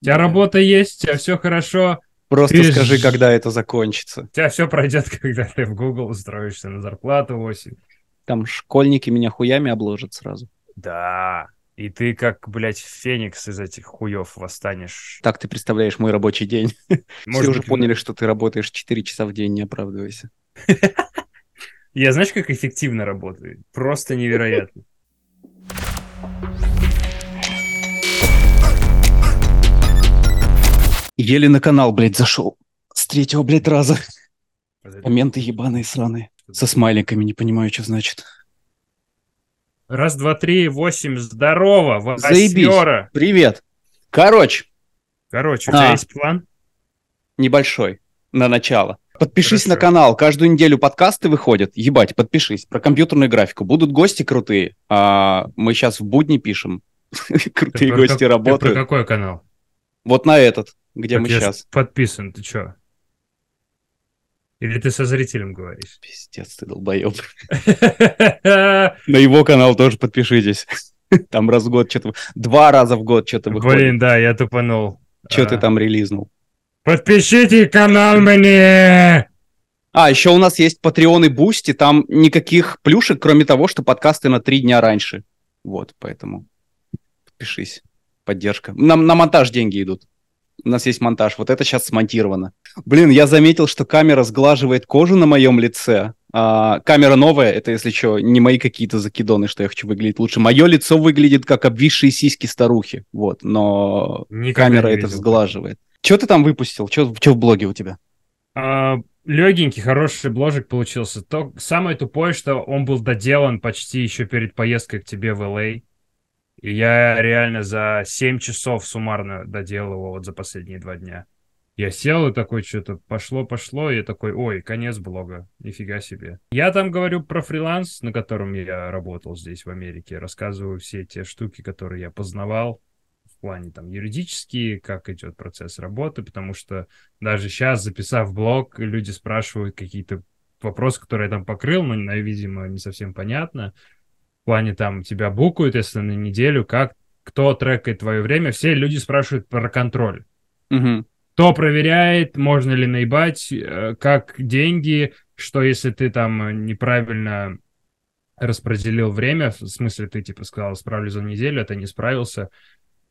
У тебя работа есть, у тебя все хорошо. Просто Ты скажи, ж- когда это закончится. У тебя все пройдет, когда ты в Google устроишься на зарплату 8. Там школьники меня хуями обложат сразу. Да. И ты как, блядь, феникс из этих хуев восстанешь. Так ты представляешь мой рабочий день. Все Может уже быть, поняли, что ты работаешь 4 часа в день, не оправдывайся. Я знаешь, как эффективно работаю? Просто невероятно. Еле на канал, блядь, зашел. С третьего, блядь, раза. Моменты ебаные сраные. Со смайликами, не понимаю, что значит. Раз, два, три, восемь, здорово, восьмера. Привет. Короче, Короче, у тебя А. есть план? небольшой на начало. Подпишись Хорошо. на канал. Каждую неделю подкасты выходят. Ебать, подпишись. Про компьютерную графику. Будут гости крутые. А, мы сейчас в будни пишем. Ты Крутые гости работают. про какой канал? Вот на этот, где Так мы сейчас. подписан, ты чё? Или ты со зрителем говоришь? Пиздец, ты долбоеб. На его канал тоже подпишитесь. Там раз в год что-то... Два раза в год что-то выходит. Блин, да, я тупанул. Что А, ты там релизнул? Подпишите канал мне! А, еще у нас есть Patreon и Бусти, там никаких плюшек, кроме того, что подкасты на три дня раньше. Вот, поэтому подпишись. Поддержка. Нам на монтаж деньги идут. У нас есть монтаж. Вот это сейчас смонтировано. Блин, я заметил, что камера сглаживает кожу на моем лице. А, камера новая, это, если что, не мои какие-то закидоны, что я хочу выглядеть лучше. Мое лицо выглядит как обвисшие сиськи старухи. Вот, но Никогда камера это сглаживает. Что ты там выпустил? Что в блоге у тебя? А, легенький, хороший бложек получился. То самое тупое, что он был доделан почти еще перед поездкой к тебе в LA. И я реально за 7 часов суммарно доделал его вот за последние два дня. Я сел и такой что-то пошло-пошло, и я такой, ой, конец блога, нифига себе. Я там говорю про фриланс, на котором я работал здесь, в Америке, рассказываю все те штуки, которые я познавал в плане там юридические, как идет процесс работы, потому что даже сейчас, записав блог, люди спрашивают какие-то вопросы, которые я там покрыл, но, видимо, не совсем понятно. В плане там тебя букают, если на неделю, как, кто трекает твое время. Все люди спрашивают про контроль. Мгм. Кто проверяет, можно ли наебать, э, как деньги, что если ты там э, неправильно распределил время, в смысле ты типа сказал, справлюсь за неделю, а ты не справился,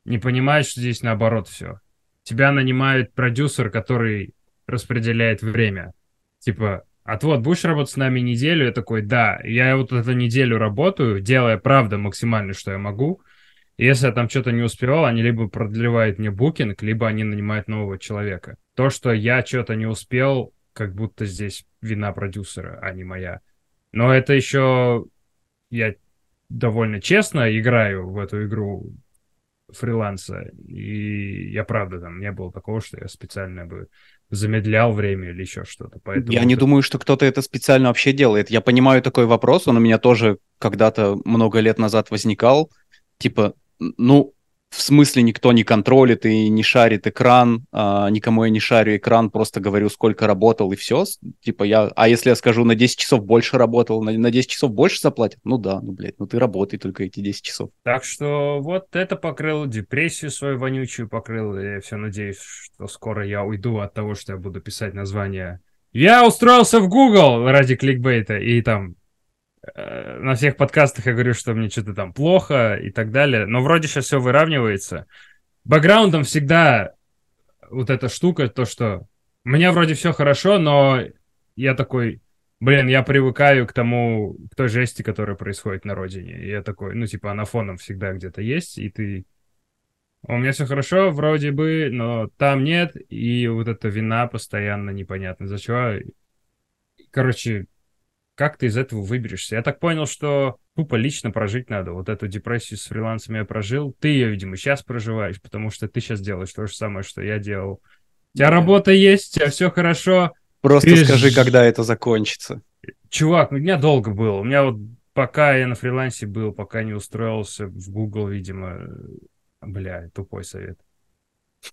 не понимаешь, что здесь наоборот все. Тебя нанимает продюсер, который распределяет время. Типа, а вот будешь работать с нами неделю? Я такой, да, я вот эту неделю работаю, делая, правда, максимально, что я могу. Если я там что-то не успевал, они либо продлевают мне букинг, либо они нанимают нового человека. То, что я что-то не успел, как будто здесь вина продюсера, а не моя. Но это еще я довольно честно играю в эту игру фриланса. И я правда там не было такого, что я специально бы замедлял время или еще что-то. Поэтому Я не это- думаю, что кто-то это специально вообще делает. Я понимаю такой вопрос, он у меня тоже когда-то много лет назад возникал. Типа, ну, в смысле никто не контролит и не шарит экран, а, никому я не шарю экран, просто говорю, сколько работал и все. Типа я, а если я скажу, на 10 часов больше работал, на, на 10 часов больше заплатят? Ну да, ну, блядь, ну ты работай только эти 10 часов. Так что вот это покрыл, депрессию свою вонючую покрыл. Я все надеюсь, что скоро я уйду от того, что я буду писать название. Я устроился в Google ради кликбейта, и там на всех подкастах я говорю, что мне что-то там плохо и так далее. Но вроде сейчас все выравнивается. Бэкграундом всегда вот эта штука, то, что у меня вроде все хорошо, но я такой, блин, я привыкаю к тому, к той жести, которая происходит на родине. И я такой, ну, типа, она фоном всегда где-то есть, и ты... У меня все хорошо, вроде бы, но там нет, и вот эта вина постоянно непонятно за чего. Короче, как ты из этого выберешься? Я так понял, что тупо лично прожить надо. Вот эту депрессию с фрилансом я прожил. Ты ее, видимо, сейчас проживаешь, потому что ты сейчас делаешь то же самое, что я делал. У тебя работа есть, у тебя все хорошо. Просто Ты скажи, когда это закончится. Чувак, у меня долго было. У меня вот пока я на фрилансе был, пока не устроился в Google, видимо, э, бля, тупой совет.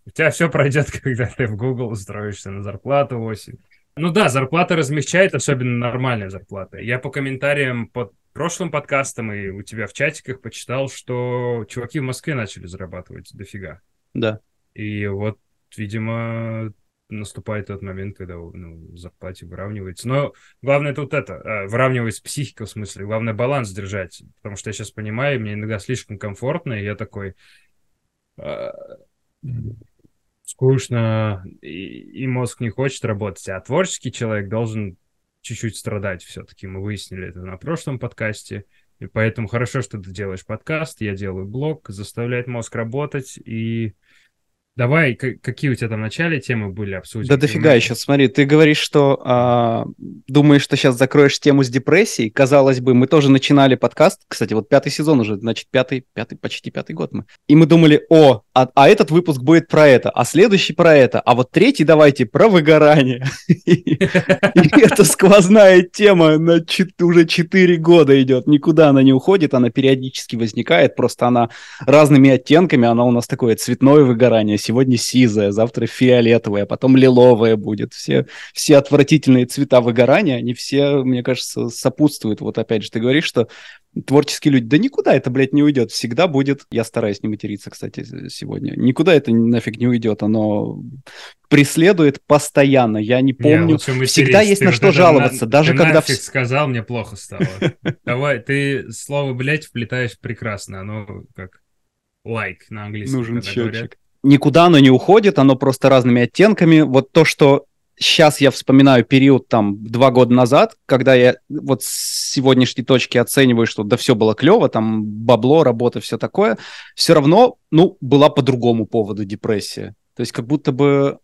У тебя все пройдет, когда ты в Google устроишься на зарплату 8. Ну да, зарплата размягчает, особенно нормальная зарплата. Я по комментариям под прошлым подкастом и у тебя в чатиках почитал, что чуваки в Москве начали зарабатывать дофига. Да. И вот, видимо, наступает тот момент, когда ну, в зарплате выравнивается. Но главное тут это, э, выравнивается психика в смысле, главное баланс держать, потому что я сейчас понимаю, мне иногда слишком комфортно, и я такой э, скучно, и, и мозг не хочет работать, а творческий человек должен чуть-чуть страдать все-таки. Мы выяснили это на прошлом подкасте. И поэтому хорошо, что ты делаешь подкаст, я делаю блог, заставляет мозг работать и Давай, какие у тебя там в начале темы были обсудить? Да дофига еще, смотри, ты говоришь, что а, думаешь, что сейчас закроешь тему с депрессией. Казалось бы, мы тоже начинали подкаст, кстати, вот пятый сезон уже, значит, пятый, пятый, почти пятый год мы. И мы думали, о, а, а этот выпуск будет про это, а следующий про это, а вот третий давайте про выгорание. И это сквозная тема уже четыре года идет, никуда она не уходит, она периодически возникает, просто она разными оттенками, она у нас такое цветное выгорание, сегодня сизая, завтра фиолетовая, потом лиловая будет. Все, все отвратительные цвета выгорания, они все, мне кажется, сопутствуют. Вот опять же, ты говоришь, что творческие люди, да никуда это, блядь, не уйдет. Всегда будет, я стараюсь не материться, кстати, сегодня, никуда это нафиг не уйдет. Оно преследует постоянно. Я не помню. Не, Всегда есть на что жаловаться, на, даже ты когда... Ты сказал, мне плохо стало. Давай, ты слово, блядь, вплетаешь прекрасно. Оно как лайк на английском. Нужен счетчик никуда оно не уходит, оно просто разными оттенками. Вот то, что сейчас я вспоминаю период там два года назад, когда я вот с сегодняшней точки оцениваю, что да все было клево, там бабло, работа, все такое, все равно, ну, была по другому поводу депрессия. То есть как будто бы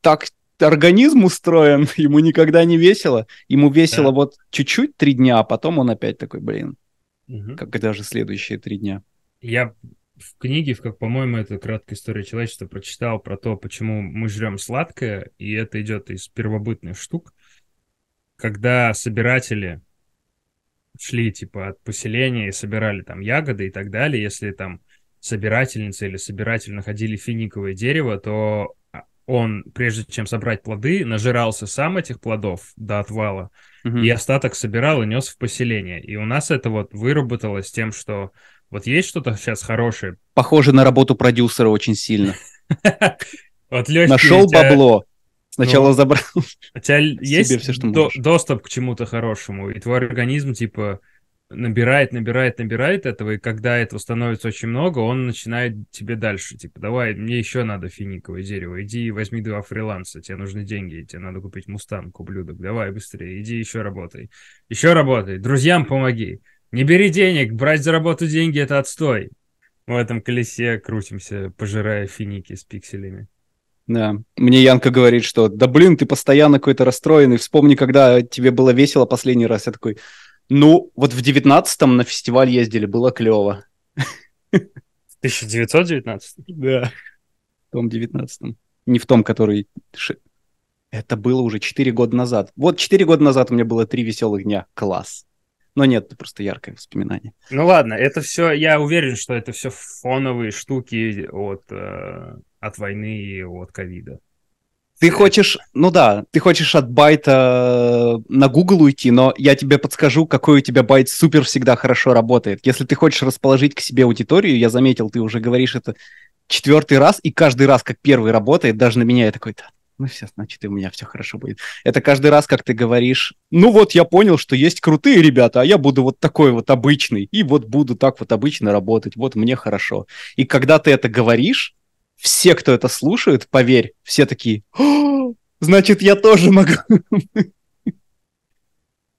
так организм устроен, ему никогда не весело, ему весело да. вот чуть-чуть три дня, а потом он опять такой, блин, угу. когда же следующие три дня. Я в книге, в как, по-моему, это краткая история человечества, прочитал про то, почему мы жрем сладкое, и это идет из первобытных штук, когда собиратели шли типа от поселения и собирали там ягоды и так далее, если там собирательница или собиратель находили финиковое дерево, то он, прежде чем собрать плоды, нажирался сам этих плодов до отвала, угу. и остаток собирал и нес в поселение. И у нас это вот выработалось тем, что вот есть что-то сейчас хорошее? Похоже на работу продюсера очень сильно. Вот Нашел бабло. Сначала ну, забрал. У тебя есть доступ к чему-то хорошему, и твой организм, типа, набирает, набирает, набирает этого, и когда этого становится очень много, он начинает тебе дальше, типа, давай, мне еще надо финиковое дерево, иди возьми два фриланса, тебе нужны деньги, тебе надо купить мустанг, ублюдок, давай быстрее, иди еще работай, еще работай, друзьям помоги, не бери денег, брать за работу деньги — это отстой. В этом колесе крутимся, пожирая финики с пикселями. Да. Мне Янка говорит, что да блин, ты постоянно какой-то расстроенный. Вспомни, когда тебе было весело последний раз. Я такой, ну, вот в девятнадцатом на фестиваль ездили, было клево. В 1919? Да. В том девятнадцатом. Не в том, который... Это было уже четыре года назад. Вот четыре года назад у меня было три веселых дня. Класс. Но нет, это просто яркое воспоминание. Ну ладно, это все, я уверен, что это все фоновые штуки от, э, от войны и от ковида. Ты хочешь, ну да, ты хочешь от байта на Google уйти, но я тебе подскажу, какой у тебя байт супер всегда хорошо работает. Если ты хочешь расположить к себе аудиторию, я заметил, ты уже говоришь это четвертый раз, и каждый раз, как первый работает, даже на меня я такой, ну все, значит, и у меня все хорошо будет. Это каждый раз, как ты говоришь, ну вот я понял, что есть крутые ребята, а я буду вот такой вот обычный, и вот буду так вот обычно работать, вот мне хорошо. И когда ты это говоришь, все, кто это слушает, поверь, все такие, значит, я тоже могу.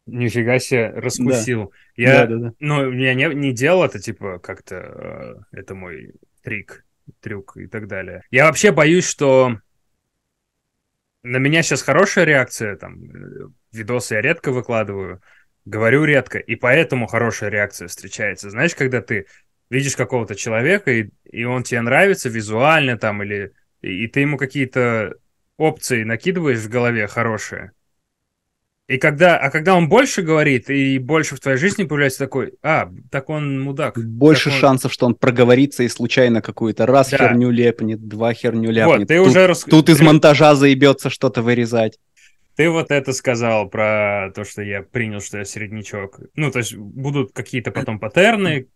Нифига себе, раскусил. Да. Я, да, да, да. ну, я не, не делал это, типа, как-то, э, это мой трик, трюк и так далее. Я вообще боюсь, что на меня сейчас хорошая реакция, там, э, видосы я редко выкладываю, говорю редко, и поэтому хорошая реакция встречается. Знаешь, когда ты видишь какого-то человека, и, и он тебе нравится визуально там, или и, и ты ему какие-то опции накидываешь в голове хорошие, и когда, а когда он больше говорит и больше в твоей жизни появляется такой, а, так он мудак. Больше он... шансов, что он проговорится и случайно какую-то раз да. херню лепнет, два херню ляпнет. Вот, ты тут, уже рас... тут из монтажа заебется что-то вырезать. Ты вот это сказал про то, что я принял, что я середнячок. Ну, то есть будут какие-то потом паттерны,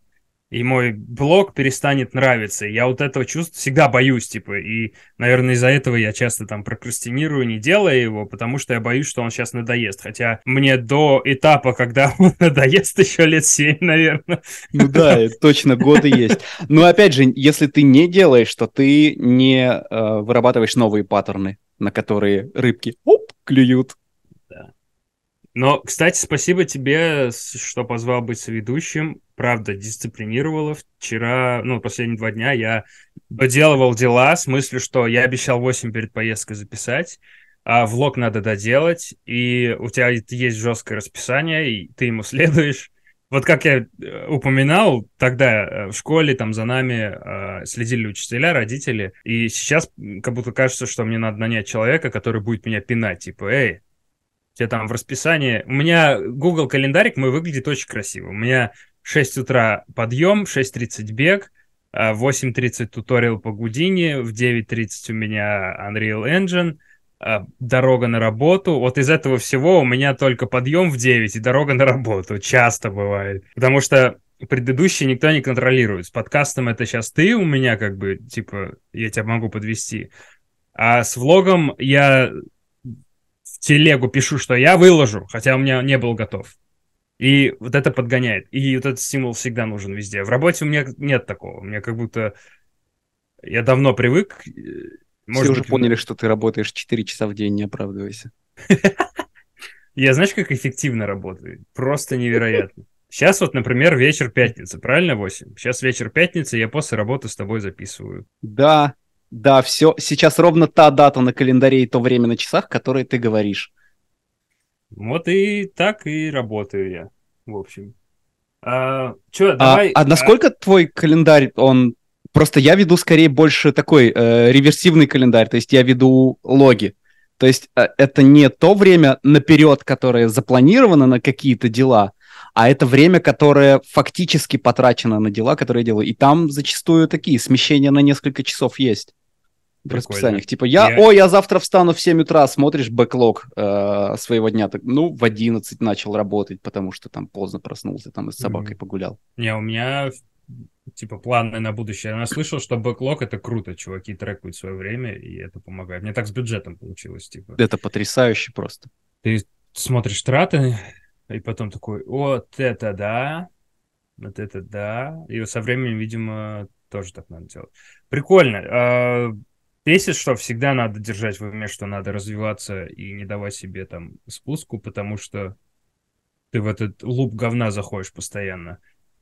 и мой блог перестанет нравиться. Я вот этого чувства всегда боюсь, типа, и, наверное, из-за этого я часто там прокрастинирую, не делая его, потому что я боюсь, что он сейчас надоест. Хотя мне до этапа, когда он надоест, еще лет семь, наверное. Ну да, точно, годы есть. Но опять же, если ты не делаешь, то ты не э, вырабатываешь новые паттерны, на которые рыбки оп, клюют. Но, кстати, спасибо тебе, что позвал быть соведущим. Правда, дисциплинировало. Вчера, ну, последние два дня я доделывал дела с мыслью, что я обещал 8 перед поездкой записать, а влог надо доделать, и у тебя есть жесткое расписание, и ты ему следуешь. Вот как я э, упоминал, тогда э, в школе там за нами э, следили учителя, родители, и сейчас как будто кажется, что мне надо нанять человека, который будет меня пинать, типа, эй, тебе там в расписании. У меня Google календарик мой выглядит очень красиво. У меня 6 утра подъем, 6.30 бег, 8.30 а, туториал по Гудини, в 9.30 у меня Unreal Engine, а, дорога на работу. Вот из этого всего у меня только подъем в 9 и дорога на работу. Часто бывает. Потому что предыдущий никто не контролирует. С подкастом это сейчас ты у меня как бы, типа, я тебя могу подвести. А с влогом я телегу пишу, что я выложу, хотя у меня не был готов. И вот это подгоняет. И вот этот стимул всегда нужен везде. В работе у меня нет такого. У меня как будто я давно привык. Э, может Все быть, уже поняли, что ты работаешь 4 часа в день, не оправдывайся. Я знаешь, как эффективно работаю? Просто невероятно. Сейчас вот, например, вечер пятницы, правильно, 8? Сейчас вечер пятницы, я после работы с тобой записываю. Да, да, все. Сейчас ровно та дата на календаре и то время на часах, которые ты говоришь. Вот и так и работаю я, в общем. А, чё, а, давай... А, а насколько а... твой календарь, он... Просто я веду скорее больше такой э, реверсивный календарь, то есть я веду логи. То есть э, это не то время наперед, которое запланировано на какие-то дела, а это время, которое фактически потрачено на дела, которые я делаю. И там зачастую такие смещения на несколько часов есть в расписаниях. Типа, я, я, о, я завтра встану в 7 утра, смотришь бэклог э, своего дня, так, ну, в 11 начал работать, потому что там поздно проснулся, там и с собакой mm-hmm. погулял. Не, у меня типа планы на будущее. Я слышал, что бэклог это круто, чуваки трекают свое время, и это помогает. Мне так с бюджетом получилось, типа. Это потрясающе просто. Ты смотришь траты, и потом такой, вот это да, вот это да. И со временем, видимо, тоже так надо делать. Прикольно. Бесит, что всегда надо держать в уме, что надо развиваться и не давать себе там спуску, потому что ты в этот луп говна заходишь постоянно.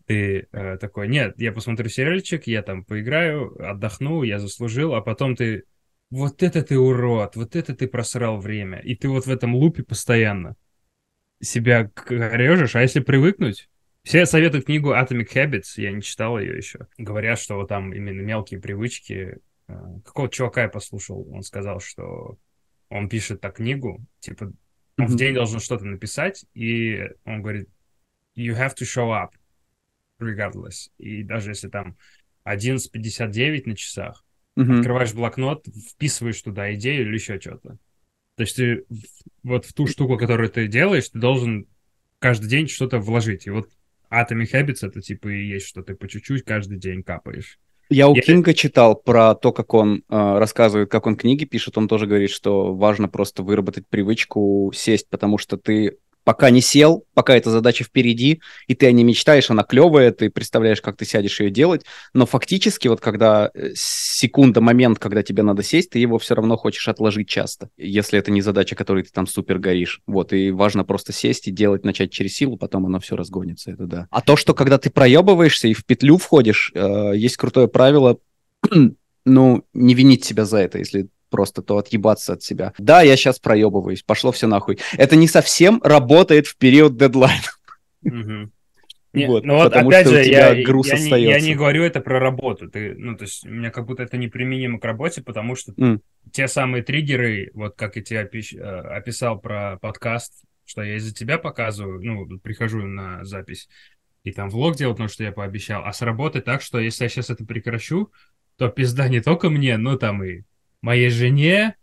Ты э, такой, нет, я посмотрю сериальчик, я там поиграю, отдохну, я заслужил, а потом ты, вот это ты урод, вот это ты просрал время. И ты вот в этом лупе постоянно себя режешь, а если привыкнуть, все советуют книгу Atomic Habits, я не читал ее еще. Говорят, что там именно мелкие привычки какого-то чувака я послушал, он сказал, что он пишет так книгу, типа, он mm-hmm. в день должен что-то написать, и он говорит, you have to show up regardless. И даже если там 11.59 на часах, mm-hmm. открываешь блокнот, вписываешь туда идею или еще что-то. То есть ты вот в ту штуку, которую ты делаешь, ты должен каждый день что-то вложить. И вот Atomic Habits это типа и есть, что ты по чуть-чуть каждый день капаешь. Я у я... Кинга читал про то, как он э, рассказывает, как он книги пишет. Он тоже говорит, что важно просто выработать привычку сесть, потому что ты пока не сел, пока эта задача впереди, и ты о ней мечтаешь, она клевая, ты представляешь, как ты сядешь ее делать, но фактически вот когда э, секунда, момент, когда тебе надо сесть, ты его все равно хочешь отложить часто, если это не задача, которой ты там супер горишь. Вот, и важно просто сесть и делать, начать через силу, потом оно все разгонится, это да. А то, что когда ты проебываешься и в петлю входишь, э, есть крутое правило, ну, не винить себя за это, если просто, то отъебаться от себя. Да, я сейчас проебываюсь, пошло все нахуй. Это не совсем работает в период дедлайна. вот, ну вот опять же, я, груз я, не, я не говорю это про работу. Ты, ну, то есть, у меня как будто это неприменимо к работе, потому что mm. те самые триггеры, вот как я тебе опиш, э, описал про подкаст, что я из-за тебя показываю, ну, прихожу на запись, и там влог делать, потому что я пообещал, а с работы так, что если я сейчас это прекращу, то пизда не только мне, но там и моей жене,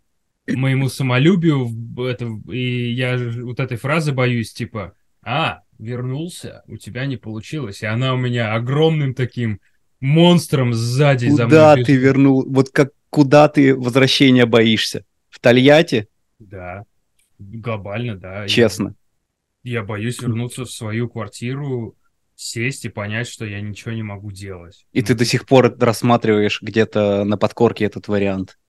моему самолюбию, это, и я вот этой фразы боюсь, типа, а, вернулся, у тебя не получилось. И она у меня огромным таким монстром сзади за Куда мной. ты бежит. вернул? Вот как куда ты возвращения боишься? В Тольятти? Да, глобально, да. Я- Честно. Я, боюсь вернуться в свою квартиру, сесть и понять, что я ничего не могу делать. И Ну, ты до сих пор рассматриваешь где-то на подкорке этот вариант.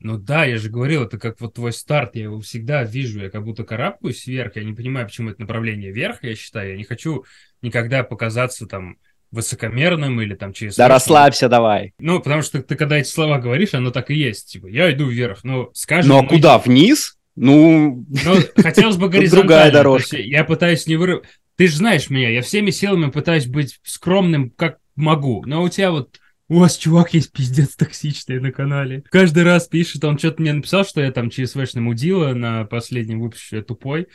Ну да, я же говорил, это как вот твой старт, я его всегда вижу, я как будто карабкаюсь вверх, я не понимаю, почему это направление вверх, я считаю, я не хочу никогда показаться там высокомерным или там через... Да расслабься давай. Ну, потому что ты когда эти слова говоришь, оно так и есть, типа, я иду вверх, ну, скажем... Ну а мы- куда? Вниз? Ну, Ну, хотелось бы Другая горизонтально. дорожка. то есть Я пытаюсь не вырыв... Ты же знаешь меня, я всеми силами пытаюсь быть скромным, как могу. Но у тебя вот... У вас чувак есть пиздец токсичный на канале. Каждый раз пишет, он что-то мне написал, что я там ЧСВшный мудила на последнем выпуске, я тупой.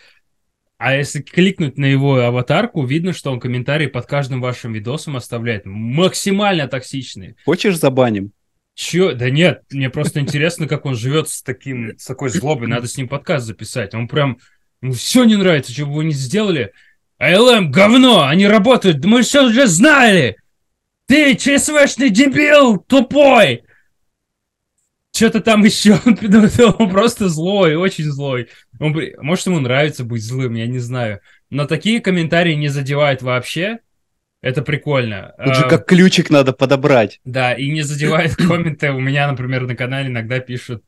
А если кликнуть на его аватарку, видно, что он комментарии под каждым вашим видосом оставляет максимально токсичные. хочешь забаним? Чё? Да нет, мне просто интересно, как он живет с таким, с такой злобой. Надо с ним подкаст записать. Он прям, ему все не нравится, что бы вы не сделали. АЛМ говно, они работают, мы все уже знали. Ты ЧСВшный дебил, тупой. Что-то там еще, он просто злой, очень злой. Он, может, ему нравится быть злым, я не знаю. Но такие комментарии не задевают вообще. Это прикольно. Тут же А, как ключик надо подобрать. да, и не задевает комменты. У меня, например, на канале иногда пишут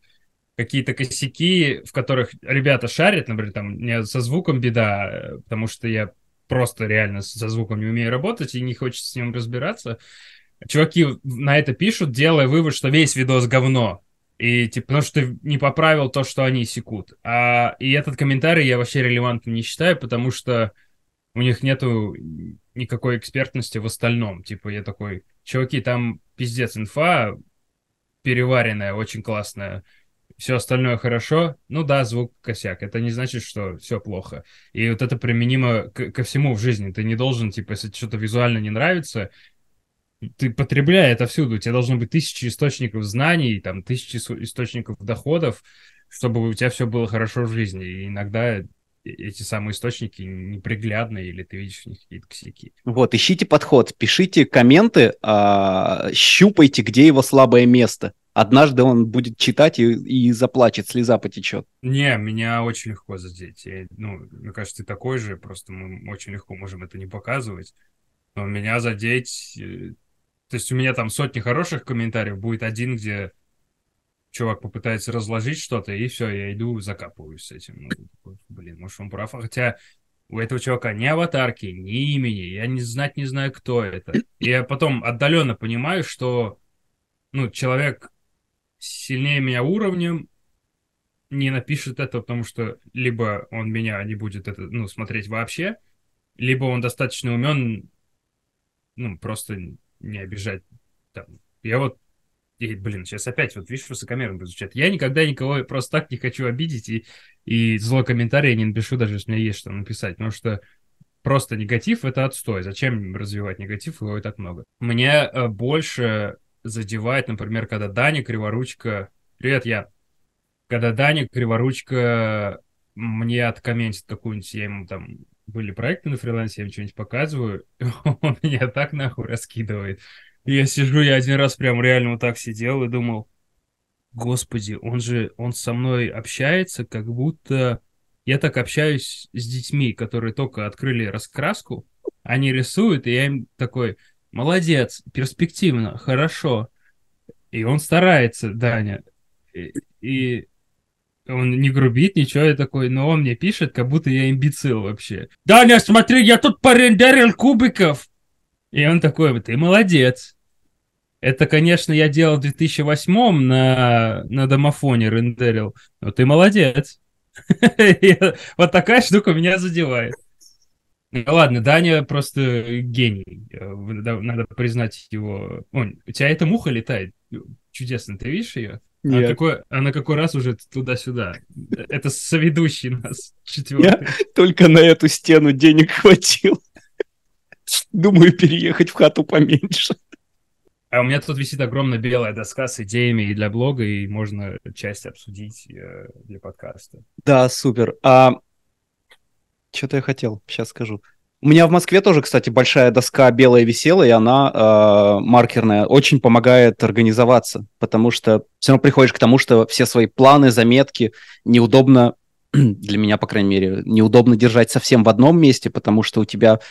какие-то косяки, в которых ребята шарят, например, там мне со звуком беда, э, потому что я просто реально со звуком не умею работать и не хочется с ним разбираться. Чуваки на это пишут, делая вывод, что весь видос говно. И типа, потому что ты не поправил то, что они секут. А, и этот комментарий я вообще релевантным не считаю, потому что у них нету никакой экспертности в остальном. Типа, я такой, чуваки, там пиздец инфа переваренная, очень классная. Все остальное хорошо. Ну да, звук косяк. Это не значит, что все плохо. И вот это применимо к- ко всему в жизни. Ты не должен, типа, если что-то визуально не нравится, ты потребляй это всюду. У тебя должно быть тысячи источников знаний, там, тысячи источников доходов, чтобы у тебя все было хорошо в жизни. И иногда э- эти самые источники неприглядные, или ты видишь в них какие-то косяки. Вот, ищите подход, пишите комменты, а, щупайте, где его слабое место. Однажды он будет читать и, и заплачет, слеза потечет. Не, меня очень легко задеть. Я, ну, мне кажется, ты такой же, просто мы очень легко можем это не показывать. Но меня задеть... э, То есть у меня там сотни хороших комментариев, будет один, где чувак попытается разложить что-то, и все, я иду закапываюсь с этим. Ну, блин, может, он прав. Хотя у этого чувака ни аватарки, ни имени, я не знать не знаю, кто это. И я потом отдаленно понимаю, что ну, человек сильнее меня уровнем, не напишет это, потому что либо он меня не будет это, ну, смотреть вообще, либо он достаточно умен, ну, просто не обижать. Там. Я вот, и, блин, сейчас опять, вот видишь, высокомерно звучать. Я никогда никого просто так не хочу обидеть, и, и злой комментарий я не напишу, даже если у меня есть что написать, потому что просто негатив — это отстой. Зачем развивать негатив, его и так много. Мне э, больше задевает, например, когда Даня Криворучка... Привет, я. Когда Даня Криворучка мне откомментит какую-нибудь, я ему там были проекты на фрилансе, я ему что-нибудь показываю, он меня так нахуй раскидывает. Я сижу, я один раз прям реально вот так сидел и думал, господи, он же, он со мной общается, как будто я так общаюсь с детьми, которые только открыли раскраску, они рисуют, и я им такой, молодец, перспективно, хорошо. И он старается, Даня. И, и он не грубит, ничего, я такой, но он мне пишет, как будто я имбецил вообще. Даня, смотри, я тут порендерил кубиков. И он такой, ты молодец. Это, конечно, я делал в 2008 на, на домофоне рендерил, но ты молодец. Вот такая штука меня задевает. Ну ладно, Даня просто гений. Э, Надо признать его. Ой, у тебя эта муха летает. Чудесно, ты видишь ее? Нет, какой, она какой раз уже туда-сюда. Это соведущий нас четвертый. только на эту стену денег хватило. Думаю, переехать в хату поменьше. А у меня тут висит огромная белая доска с идеями и для блога, и можно часть обсудить э, для подкаста. Да, супер. А что-то я хотел, сейчас скажу. У меня в Москве тоже, кстати, большая доска белая висела, и она э, маркерная, очень помогает организоваться, потому что все равно приходишь к тому, что все свои планы, заметки неудобно, для меня, по крайней мере, неудобно держать совсем в одном месте, потому что у тебя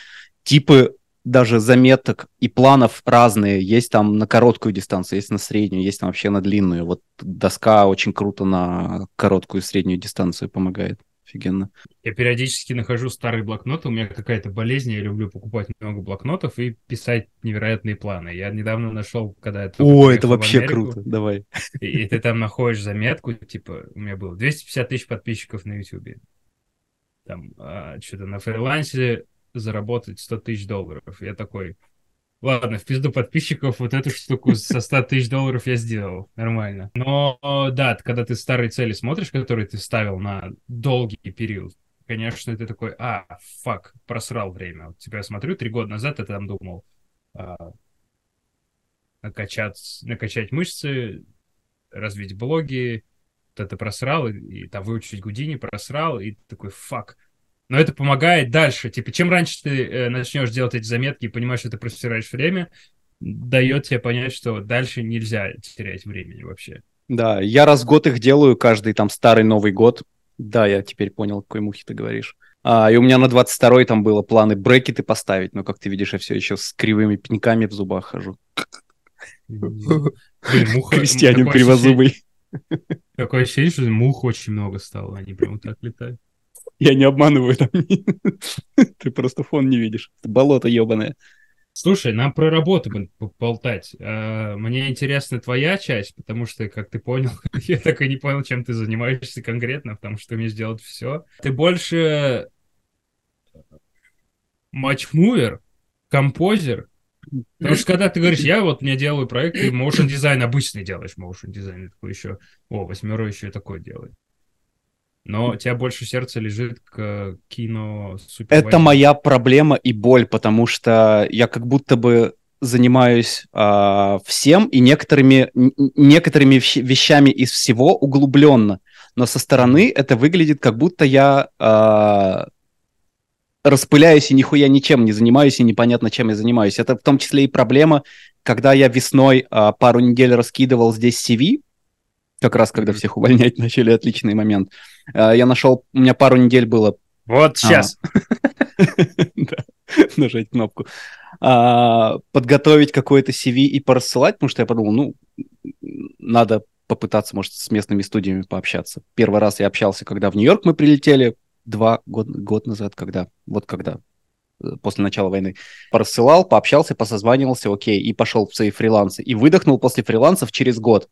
типы даже заметок и планов разные. Есть там на короткую дистанцию, есть на среднюю, есть там вообще на длинную. Вот доска очень круто на короткую и среднюю дистанцию помогает. Офигенно. Я периодически нахожу старые блокноты. У меня какая-то болезнь. Я люблю покупать много блокнотов и писать невероятные планы. Я недавно нашел, когда это... О, это вообще круто. Давай. И, и ты там находишь заметку, типа, у меня было 250 тысяч подписчиков на YouTube. Там а, что-то на фрилансе заработать 100 тысяч долларов. Я такой, ладно, в пизду подписчиков вот эту штуку со 100 тысяч долларов я сделал, нормально. Но да, когда ты старые цели смотришь, которые ты ставил на долгий период, конечно, ты такой, а, фак, просрал время. Вот тебя смотрю, три года назад я там думал, а, накачать, накачать мышцы, развить блоги, вот это просрал, и, и там выучить Гудини просрал, и такой, фак, но это помогает дальше. Типа, чем раньше ты э, начнешь делать эти заметки и понимаешь, что ты просираешь время, дает тебе понять, что дальше нельзя терять времени вообще. Да, я раз в год их делаю, каждый там старый Новый год. Да, я теперь понял, какой мухи ты говоришь. А, и у меня на 22-й там было планы брекеты поставить, но, как ты видишь, я все еще с кривыми пеньками в зубах хожу. Крестьянин кривозубый. Такое ощущение, что мух очень много стало, они прям так летают. Я не обманываю там. Ты просто фон не видишь. Болото ебаное. Слушай, нам про работу болтать. А, мне интересна твоя часть, потому что, как ты понял, я так и не понял, чем ты занимаешься конкретно, потому что ты умеешь делать все. Ты больше матчмувер, композер. Потому что когда ты говоришь, я вот мне делаю проект, ты motion дизайн обычный делаешь, motion дизайн такой еще, о, восьмерой еще и такой делает но у тебя больше сердце лежит к кино Это моя проблема и боль, потому что я как будто бы занимаюсь э, всем и некоторыми, некоторыми вещами из всего углубленно. Но со стороны это выглядит, как будто я э, распыляюсь и нихуя ничем не занимаюсь, и непонятно, чем я занимаюсь. Это в том числе и проблема, когда я весной э, пару недель раскидывал здесь CV, как раз когда всех увольнять начали, отличный момент. А, я нашел, у меня пару недель было... Вот сейчас! Нажать кнопку. А, подготовить какое-то CV и порассылать, потому что я подумал, ну, надо попытаться, может, с местными студиями пообщаться. Первый раз я общался, когда в Нью-Йорк мы прилетели, два год, год назад, когда, вот когда, э, после начала войны, порассылал, пообщался, посозванивался, окей, и пошел в свои фрилансы. И выдохнул после фрилансов через год.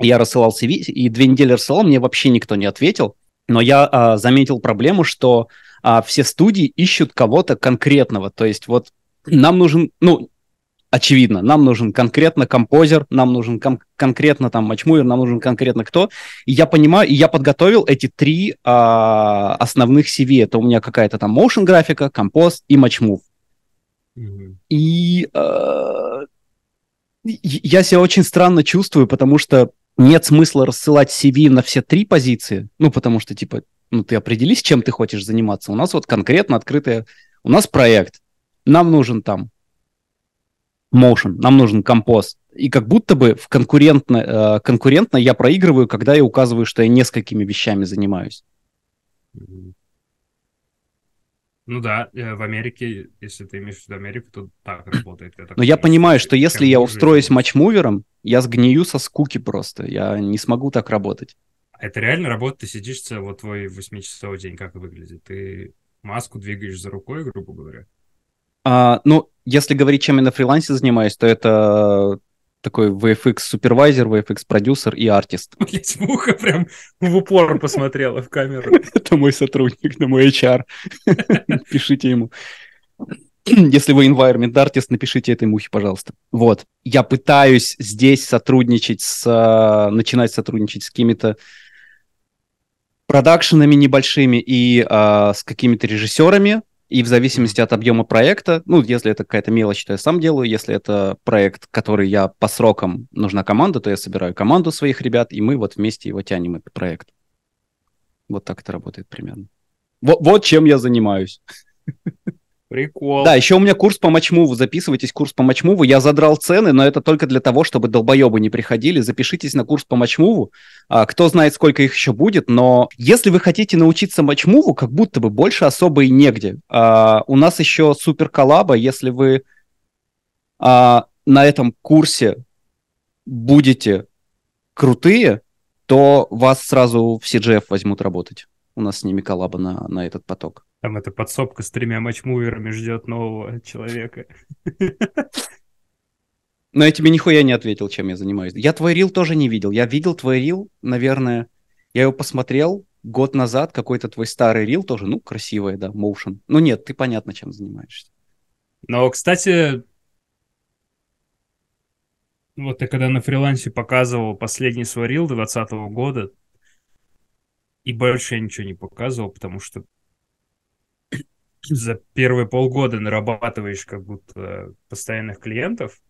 Я рассылал CV, и две недели рассылал, мне вообще никто не ответил. Но я а, заметил проблему, что а, все студии ищут кого-то конкретного. То есть вот нам нужен, ну, очевидно, нам нужен конкретно композер, нам нужен кон- конкретно там матчмувер, нам нужен конкретно кто. И я понимаю, и я подготовил эти три а, основных CV. Это у меня какая-то там motion графика, композ и матчмув. Mm-hmm. И а, я себя очень странно чувствую, потому что нет смысла рассылать CV на все три позиции, ну, потому что, типа, ну, ты определись, чем ты хочешь заниматься. У нас вот конкретно открытая... У нас проект. Нам нужен там motion, нам нужен композ. И как будто бы в конкурентно, э, конкурентно я проигрываю, когда я указываю, что я несколькими вещами занимаюсь. Ну да, э, в Америке, если ты имеешь в виду Америку, то так работает. Я Но я понимаю, что если я устроюсь матчмувером, я сгнию со скуки просто. Я не смогу так работать. Это реально работа? Ты сидишь, вот твой восьмичасовой день как выглядит? Ты маску двигаешь за рукой, грубо говоря? А, ну, если говорить, чем я на фрилансе занимаюсь, то это такой VFX супервайзер, VFX продюсер и артист. Блять, муха прям в упор посмотрела в камеру. Это мой сотрудник, это мой HR. Пишите ему. Если вы environment artist, напишите этой мухе, пожалуйста. Вот. Я пытаюсь здесь сотрудничать с... Начинать сотрудничать с какими-то продакшенами небольшими и а, с какими-то режиссерами, и в зависимости от объема проекта, ну, если это какая-то мелочь, то я сам делаю. Если это проект, который я по срокам нужна команда, то я собираю команду своих ребят, и мы вот вместе его тянем, этот проект. Вот так это работает примерно. Вот, вот чем я занимаюсь. Прикол. Да, еще у меня курс по матчмуву. Записывайтесь, курс по матчмуву. Я задрал цены, но это только для того, чтобы долбоебы не приходили. Запишитесь на курс по матчмуву. А, кто знает, сколько их еще будет, но если вы хотите научиться матчмуву, как будто бы больше особо и негде. А, у нас еще супер коллаба, если вы а, на этом курсе будете крутые, то вас сразу в CGF возьмут работать. У нас с ними коллаба на, на этот поток. Там эта подсобка с тремя матчмуверами ждет нового человека. Но я тебе нихуя не ответил, чем я занимаюсь. Я твой рил тоже не видел. Я видел твой рил, наверное, я его посмотрел год назад, какой-то твой старый рил тоже, ну, красивый, да, motion. Ну нет, ты понятно, чем занимаешься. Но, кстати, вот ты когда на фрилансе показывал последний свой рил 2020 года, и больше я ничего не показывал, потому что за первые полгода нарабатываешь как будто постоянных клиентов.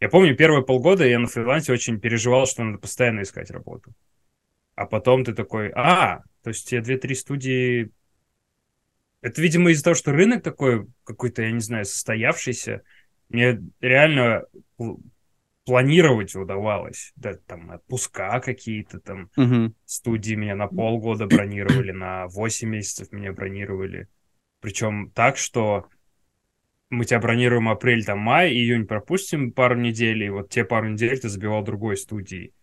Я помню, первые полгода я на фрилансе очень переживал, что надо постоянно искать работу. А потом ты такой, а, то есть тебе две-три студии... Это, видимо, из-за того, что рынок такой какой-то, я не знаю, состоявшийся. Мне реально планировать удавалось. Да, там отпуска какие-то, там Мгм. студии меня на полгода бронировали, на 8 месяцев меня бронировали. Причем так, что мы тебя бронируем апрель, там, май, июнь пропустим пару недель, и вот те пару недель ты забивал другой студии.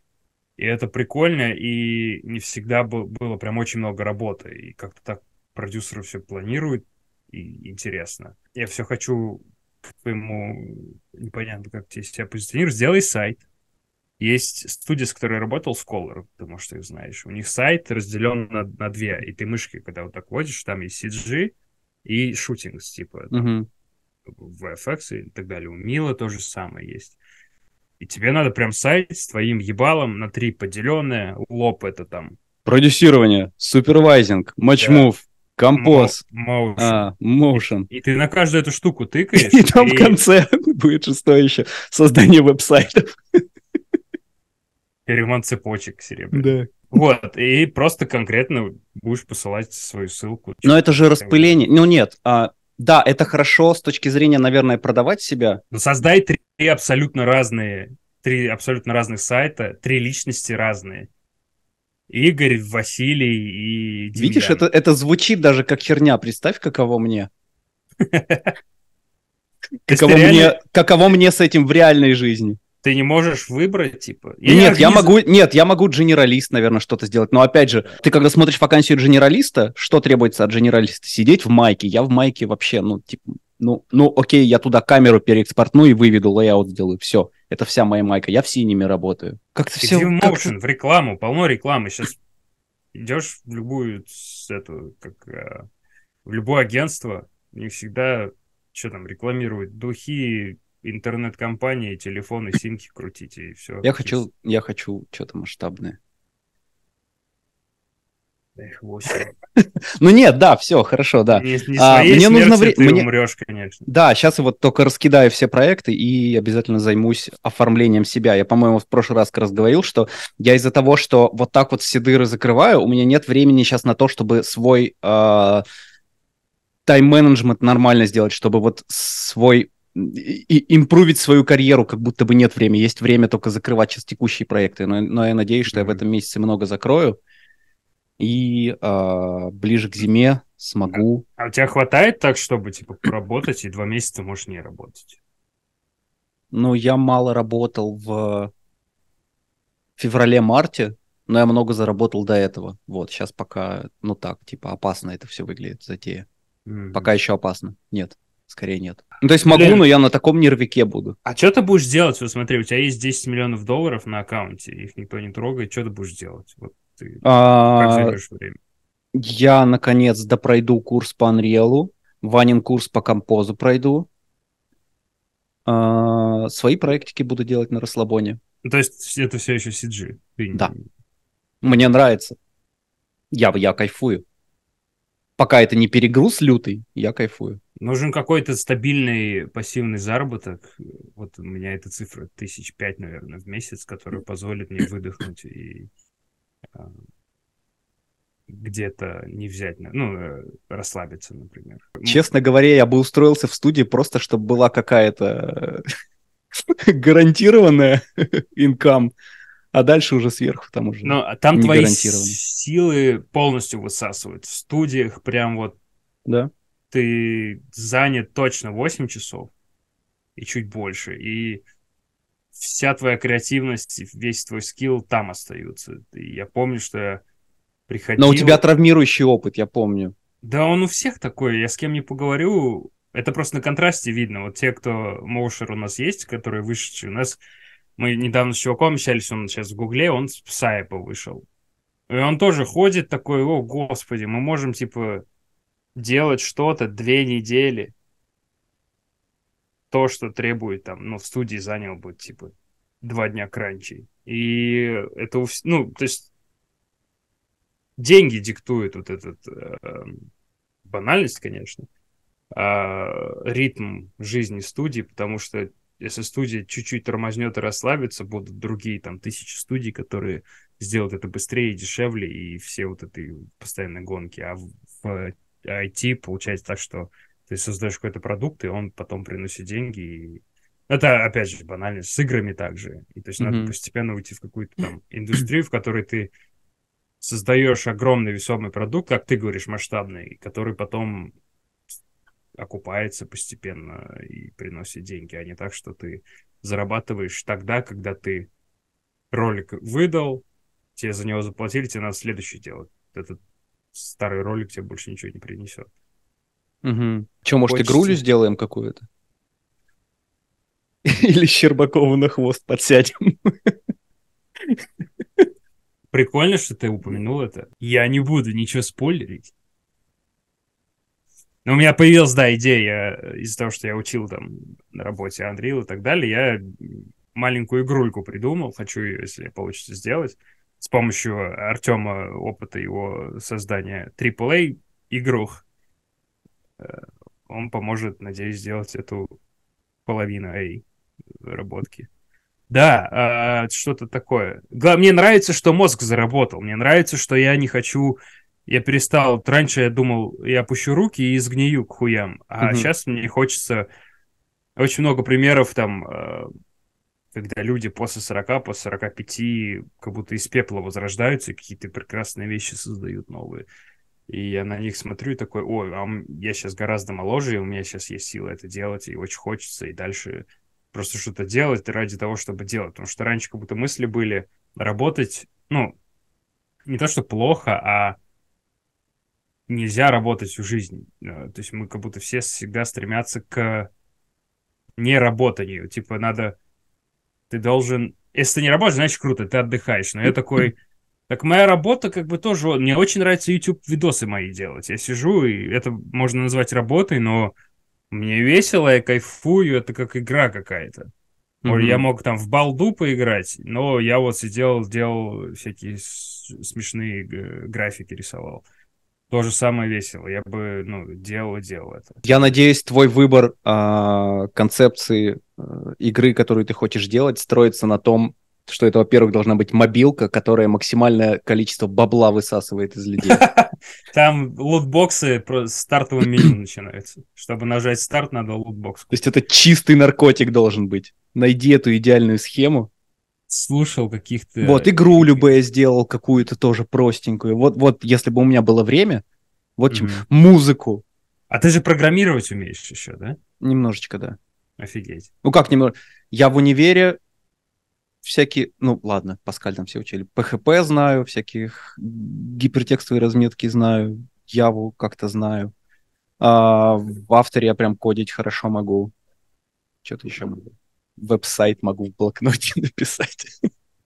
И это прикольно, и не всегда был- было прям очень много работы. И как-то так продюсеры все планируют, и интересно. Я все хочу к твоему, непонятно, как тебе себя позиционировать, сделай сайт. Есть студия, с которой я работал, Scholar, потому что их знаешь. У них сайт разделен на, на две, и ты мышки, когда вот так водишь, там есть CG и шутингс, типа там, Мгм. VFX и так далее. У Мила то же самое есть. И тебе надо прям сайт с твоим ебалом на три поделенное, лоб это там. Продюсирование, супервайзинг, матчмув, композ, мо- motion. а, motion. И ты на каждую эту штуку тыкаешь. И там в конце будет шестое еще создание веб-сайтов. и ремонт цепочек серебряных. Да. Вот, и просто конкретно будешь посылать свою ссылку. Но это же распыление. Ну нет, а, да, это хорошо с точки зрения, наверное, продавать себя. Ну, создай три абсолютно разные, три абсолютно разных сайта, три личности разные. Игорь, Василий и Демьян. Видишь, это, это звучит даже как херня. Представь, каково мне. Каково мне, каково мне с этим в реальной жизни. Ты не можешь выбрать, типа... не нет, я организ- могу, нет, я могу дженералист, наверное, что-то сделать. Но опять же, ты когда смотришь вакансию дженералиста, что требуется от дженералиста? Сидеть в майке. Я в майке вообще, ну, типа, ну, ну, окей, я туда камеру переэкспортну и выведу, layout сделаю. Все, это вся моя майка. Я в Cinema работаю. Как-то все... в motion, в рекламу, полно рекламы. Сейчас идешь в любую эту, как, э, в любое агентство, у них всегда что там рекламируют духи, интернет-компании, телефоны, симки крутите и все. Я хочу, я хочу что-то масштабное. Их восемь. Ну нет, да, все, хорошо, да. Не, не А, мне нужно смертью вре- ты мне- умрешь, конечно. Да, сейчас я вот только раскидаю все проекты и обязательно займусь оформлением себя. Я, по-моему, в прошлый раз как раз говорил, что я из-за того, что вот так вот все дыры закрываю, у меня нет времени сейчас на то, чтобы свой э, тайм-менеджмент нормально сделать, чтобы вот свой и, импровить свою карьеру, как будто бы нет времени. Есть время только закрывать сейчас текущие проекты. Но, но я надеюсь, что я в этом месяце много закрою. И э, ближе к зиме смогу А у тебя хватает так, чтобы типа поработать и два месяца можешь не работать? Ну, я мало работал в феврале-марте, но я много заработал до этого. Вот, сейчас пока, ну так, типа, опасно это все выглядит, затея. Мгм. Пока еще опасно. Нет, скорее нет. Ну, то есть могу, Блин. но я на таком нервике буду. А что ты будешь делать? Вот смотри, у тебя есть 10 миллионов долларов на аккаунте, их никто не трогает, что ты будешь делать? Вот ты А, время? я, наконец, допройду курс по Unreal, Ванин курс по композу пройду. А, свои проектики буду делать на расслабоне. Ну, то есть это все еще CG? Ты Да. Мне нравится. Я, я кайфую. Пока это не перегруз лютый, я кайфую. Нужен какой-то стабильный пассивный заработок. Вот у меня эта цифра тысяч пять, наверное, в месяц, который позволит мне выдохнуть и а, где-то не взять, ну, э, расслабиться, например. Честно говоря, я бы устроился в студии просто, чтобы была какая-то гарантированная инкам, а дальше уже сверху там уже Но а там твои силы полностью высасывают. В студиях прям вот да. Ты занят точно 8 часов и чуть больше, и вся твоя креативность, весь твой скилл там остаются. И я помню, что я приходил... Но у тебя травмирующий опыт, я помню. Да, он у всех такой. Я с кем не поговорю, это просто на контрасте видно. Вот те, кто Моушер у нас есть, которые вышедшие, у нас мы недавно с чуваком общались, он сейчас в Гугле, он с Сайпа вышел. И он тоже ходит такой, о, господи, мы можем, типа, делать что-то две недели. То, что требует там, ну, в студии занял бы, типа, два дня кранчей. И это, ну, то есть деньги диктуют вот этот э, банальность, конечно, э, ритм жизни студии, потому что если студия чуть-чуть тормознет и расслабится, будут другие там тысячи студий, которые сделают это быстрее и дешевле, и все вот этой постоянной гонки. А в, в IT получается так, что ты создаешь какой-то продукт, и он потом приносит деньги. И... Это, опять же, банально, с играми также. И то есть mm-hmm. надо постепенно уйти в какую-то там индустрию, в которой ты создаешь огромный весомый продукт, как ты говоришь, масштабный, который потом окупается постепенно и приносит деньги, а не так, что ты зарабатываешь тогда, когда ты ролик выдал, тебе за него заплатили, тебе надо следующий делать. Этот старый ролик тебе больше ничего не принесет. Угу. Че, может, Хочется... игрулю сделаем какую-то? Или Щербакову на хвост подсядем? Прикольно, что ты упомянул это. Я не буду ничего спойлерить. Но у меня появилась, да, идея из-за того, что я учил там на работе Unreal и так далее. Я маленькую игрульку придумал, хочу ее, если получится сделать, с помощью Артема, опыта его создания AAA игрух. Э, он поможет, надеюсь, сделать эту половину A работки. Да, э, что-то такое. Мне нравится, что мозг заработал. Мне нравится, что я не хочу я перестал... Раньше я думал, я опущу руки и изгнию к хуям. А угу. сейчас мне хочется... Очень много примеров там, э, когда люди после 40, после 45 как будто из пепла возрождаются и какие-то прекрасные вещи создают новые. И я на них смотрю и такой, ой, а я сейчас гораздо моложе, и у меня сейчас есть силы это делать, и очень хочется, и дальше просто что-то делать ради того, чтобы делать. Потому что раньше как будто мысли были работать, ну, не то, что плохо, а нельзя работать всю жизнь. Э, то есть мы как будто все всегда стремятся к неработанию. Типа надо... Ты должен... Если ты не работаешь, значит круто, ты отдыхаешь. Но я такой... Так моя работа как бы тоже... Мне очень нравится YouTube-видосы мои делать. Я сижу, и это можно назвать работой, но мне весело, я кайфую, это как игра какая-то. Mm-hmm. Я мог там в балду поиграть, но я вот сидел, делал всякие смешные графики рисовал то же самое весело. Я бы, ну, делал и делал это. Я надеюсь, твой выбор э, концепции э, игры, которую ты хочешь делать, строится на том, что это, во-первых, должна быть мобилка, которая максимальное количество бабла высасывает из людей. Там лутбоксы с стартовым меню начинаются. Чтобы нажать старт, надо лутбокс. То есть это чистый наркотик должен быть. Найди эту идеальную схему, слушал каких-то... Вот, игру любую сделал какую-то тоже простенькую. Вот, вот, если бы у меня было время, вот чем, mm-hmm. музыку. А ты же программировать умеешь еще, да? Немножечко, да. Офигеть. Ну как немного? Я в универе всякие, ну ладно, Паскаль там все учили. PHP знаю, всяких гипертекстовые разметки знаю, Яву как-то знаю. А, в авторе я прям кодить хорошо могу. Что-то еще могу веб-сайт могу в блокноте написать.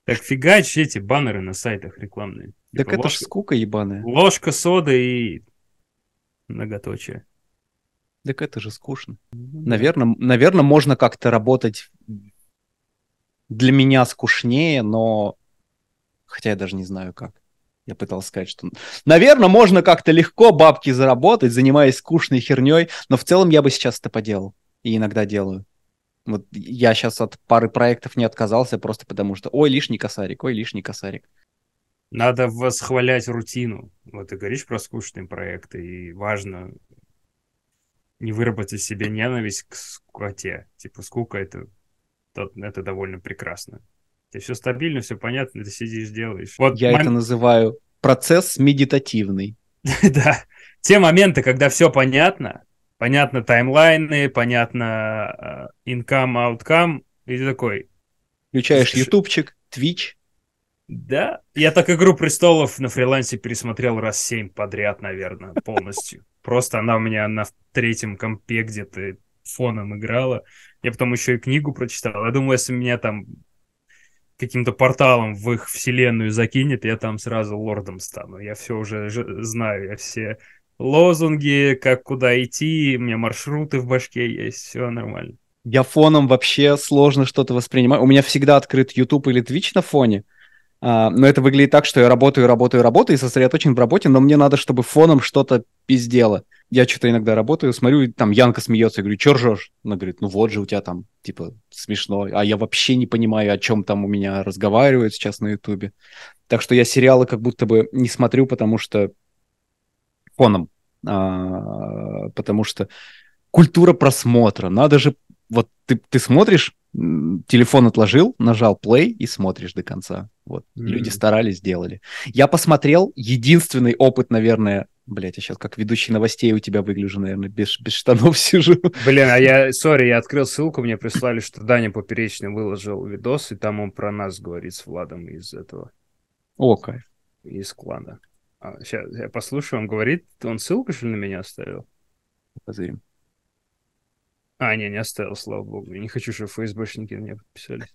Так фигач эти баннеры на сайтах рекламные. Так типа это ложка, ж скука ебаная. Ложка соды и многоточие. Так это же скучно. Mm-hmm. Наверное, наверное, можно как-то работать для меня скучнее, но... Хотя я даже не знаю как. Я пытался сказать, что, наверное, можно как-то легко бабки заработать, занимаясь скучной херней, но в целом я бы сейчас это поделал. И иногда делаю. Вот я сейчас от пары проектов не отказался просто потому что, ой, лишний косарик, ой, лишний косарик. Надо восхвалять рутину. Вот ты говоришь про скучные проекты, и важно не выработать себе ненависть к скуке. Типа скука это, это довольно прекрасно. Тебе все стабильно, все понятно, ты сидишь, делаешь. Вот Я мом... это называю процесс медитативный. да. Те моменты, когда все понятно, понятно таймлайны, понятно uh, income, outcome, и ты такой... Включаешь ютубчик, твич, да, я так «Игру престолов» на фрилансе пересмотрел раз семь подряд, наверное, полностью. Просто она у меня на третьем компе где-то фоном играла. Я потом еще и книгу прочитал. Я думаю, если меня там каким-то порталом в их вселенную закинет, я там сразу лордом стану. Я все уже знаю, я все лозунги, как куда идти, у меня маршруты в башке есть, все нормально. Я фоном вообще сложно что-то воспринимаю. У меня всегда открыт YouTube или Twitch на фоне, а, но это выглядит так, что я работаю, работаю, работаю и сосредоточен в работе, но мне надо, чтобы фоном что-то пиздело. Я что-то иногда работаю, смотрю, там Янка смеется, я говорю, что ржешь? Она говорит, ну вот же у тебя там, типа, смешно. А я вообще не понимаю, о чем там у меня разговаривают сейчас на Ютубе. Так что я сериалы как будто бы не смотрю, потому что фоном. А, потому что культура просмотра. Надо же... Вот ты, ты смотришь, телефон отложил, нажал play и смотришь до конца. Вот, mm-hmm. люди старались, сделали. Я посмотрел, единственный опыт, наверное, блять, я сейчас как ведущий новостей у тебя выгляжу, наверное, без, без штанов сижу. Блин, а я, сори, я открыл ссылку, мне прислали, что Даня Поперечный выложил видос, и там он про нас говорит с Владом из этого. О, кайф. Из клана. А, сейчас я послушаю, он говорит, он ссылку, что ли, на меня оставил? Позырим. А, не, не оставил, слава богу. Я не хочу, чтобы ФСБшники на меня подписались.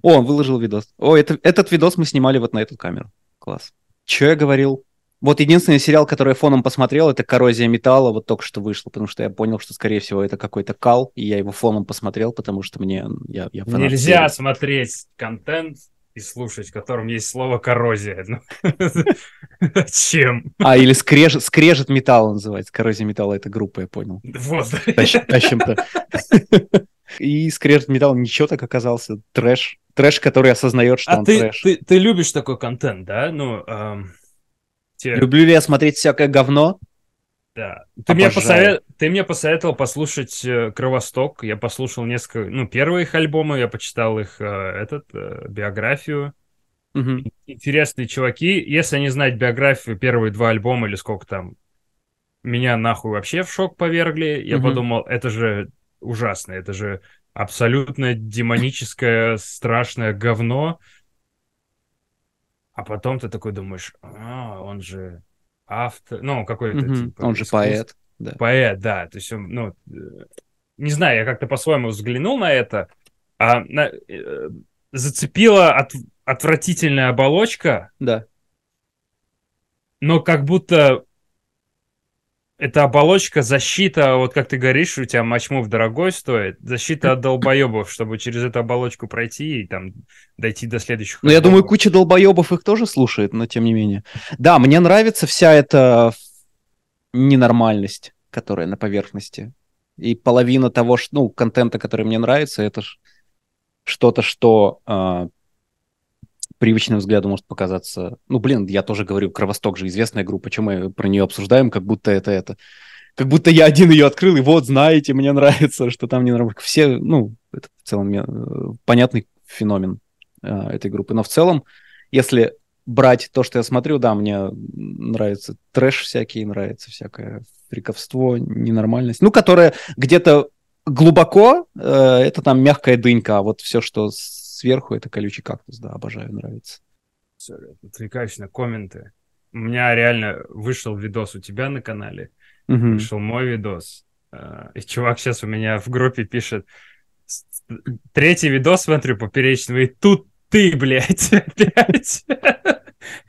О, он выложил видос. О, это, этот видос мы снимали вот на эту камеру. Класс. Че я говорил? Вот единственный сериал, который я фоном посмотрел, это «Коррозия металла», вот только что вышло, потому что я понял, что, скорее всего, это какой-то кал, и я его фоном посмотрел, потому что мне... Я, я Нельзя серии. смотреть контент и слушать, в котором есть слово коррозия. Ну, Чем? А, или скрежет, скрежет металла называется. Коррозия металла — это группа, я понял. Вот. Тащемта. И скрежет металла ничего так оказался. Трэш. Трэш, который осознает, что а он ты, трэш. Ты, ты любишь такой контент, да? Ну, эм, те... Люблю ли я смотреть всякое говно? Да. Ты мне, посовет... ты мне посоветовал послушать э, Кровосток. Я послушал несколько, ну, первые их альбомы, я почитал их, э, этот, э, биографию. Угу. Интересные чуваки. Если не знать биографию, первые два альбома или сколько там, меня нахуй вообще в шок повергли. Я угу. подумал, это же ужасно, это же абсолютно демоническое, страшное говно. А потом ты такой думаешь, а, он же автор, ну, какой-то, mm-hmm. типа... Он же поэт. Да. Поэт, да. То есть, он, ну, э, не знаю, я как-то по-своему взглянул на это, а на, э, зацепила от, отвратительная оболочка. Да. Но как будто эта оболочка, защита, вот как ты говоришь, у тебя матчмув дорогой стоит, защита от долбоебов, чтобы через эту оболочку пройти и там дойти до следующих. Ну, я думаю, куча долбоебов их тоже слушает, но тем не менее. Да, мне нравится вся эта ненормальность, которая на поверхности. И половина того, что, ну, контента, который мне нравится, это что-то, что э, привычным взглядом может показаться... Ну, блин, я тоже говорю, Кровосток же известная группа, чем мы про нее обсуждаем, как будто это это... Как будто я один ее открыл, и вот, знаете, мне нравится, что там не нравится. Все, ну, это в целом э, понятный феномен э, этой группы. Но в целом, если брать то, что я смотрю, да, мне нравится трэш всякий, нравится всякое фриковство, ненормальность. Ну, которая где-то глубоко, э, это там мягкая дынька, а вот все, что сверху это колючий кактус, да, обожаю, нравится. Отвлекаюсь на комменты. У меня реально вышел видос у тебя на канале, угу. вышел мой видос. А, и чувак сейчас у меня в группе пишет, третий видос смотрю поперечного, и тут ты, блядь, опять.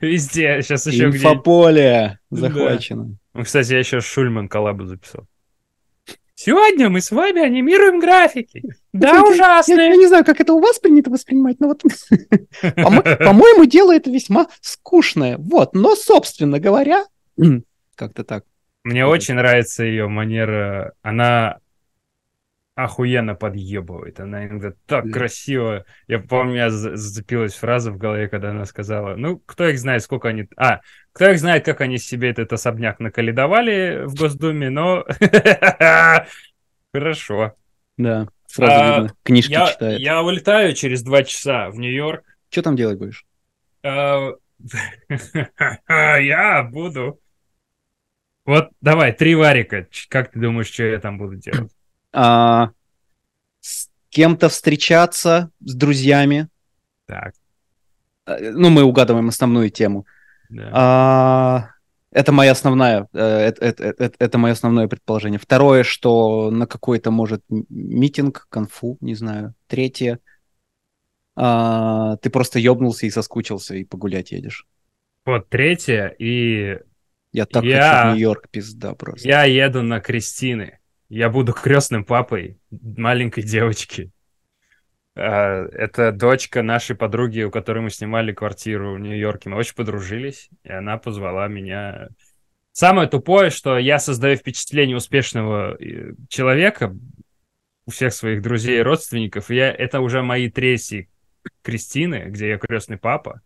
Везде, сейчас еще где Инфополе захвачено. Ну, кстати, я еще Шульман коллабу записал. Сегодня мы с вами анимируем графики. Да, ужасно. Я, не знаю, как это у вас принято воспринимать, но вот, по-моему, дело это весьма скучное. Вот, но, собственно говоря, как-то так. Мне очень нравится ее манера. Она охуенно подъебывает. Она иногда так красиво. Я помню, за- зацепилась фраза в голове, когда она сказала, ну, кто их знает, сколько они... А, кто их знает, как они себе этот особняк наколедовали в Госдуме, но... Хорошо. Да, сразу А, видно. Книжки Я, читает. я улетаю через два часа в Нью-Йорк. Что там делать будешь? А, Я буду... Вот, давай, три варика. Как ты думаешь, что я там буду делать? А, с кем-то встречаться, с друзьями. Так, Э, Ну, мы угадываем основную тему. да. А, это моя основная, э, это, это- это- это мое основное предположение. Второе, что на какой-то, может, митинг, конфу, не знаю. Третье, а, ты просто ёбнулся и соскучился, и погулять едешь. Вот третье, и Я так Я- хочу в Нью-Йорк, пизда просто. я еду на Кристины. Я буду крестным папой маленькой девочки. А, Это дочка нашей подруги, у которой мы снимали квартиру в Нью-Йорке. Мы очень подружились, и она позвала меня. Самое тупое, что я создаю впечатление успешного э, человека у всех своих друзей и родственников. И я, это уже мои третьи Кристины, где я крестный папа.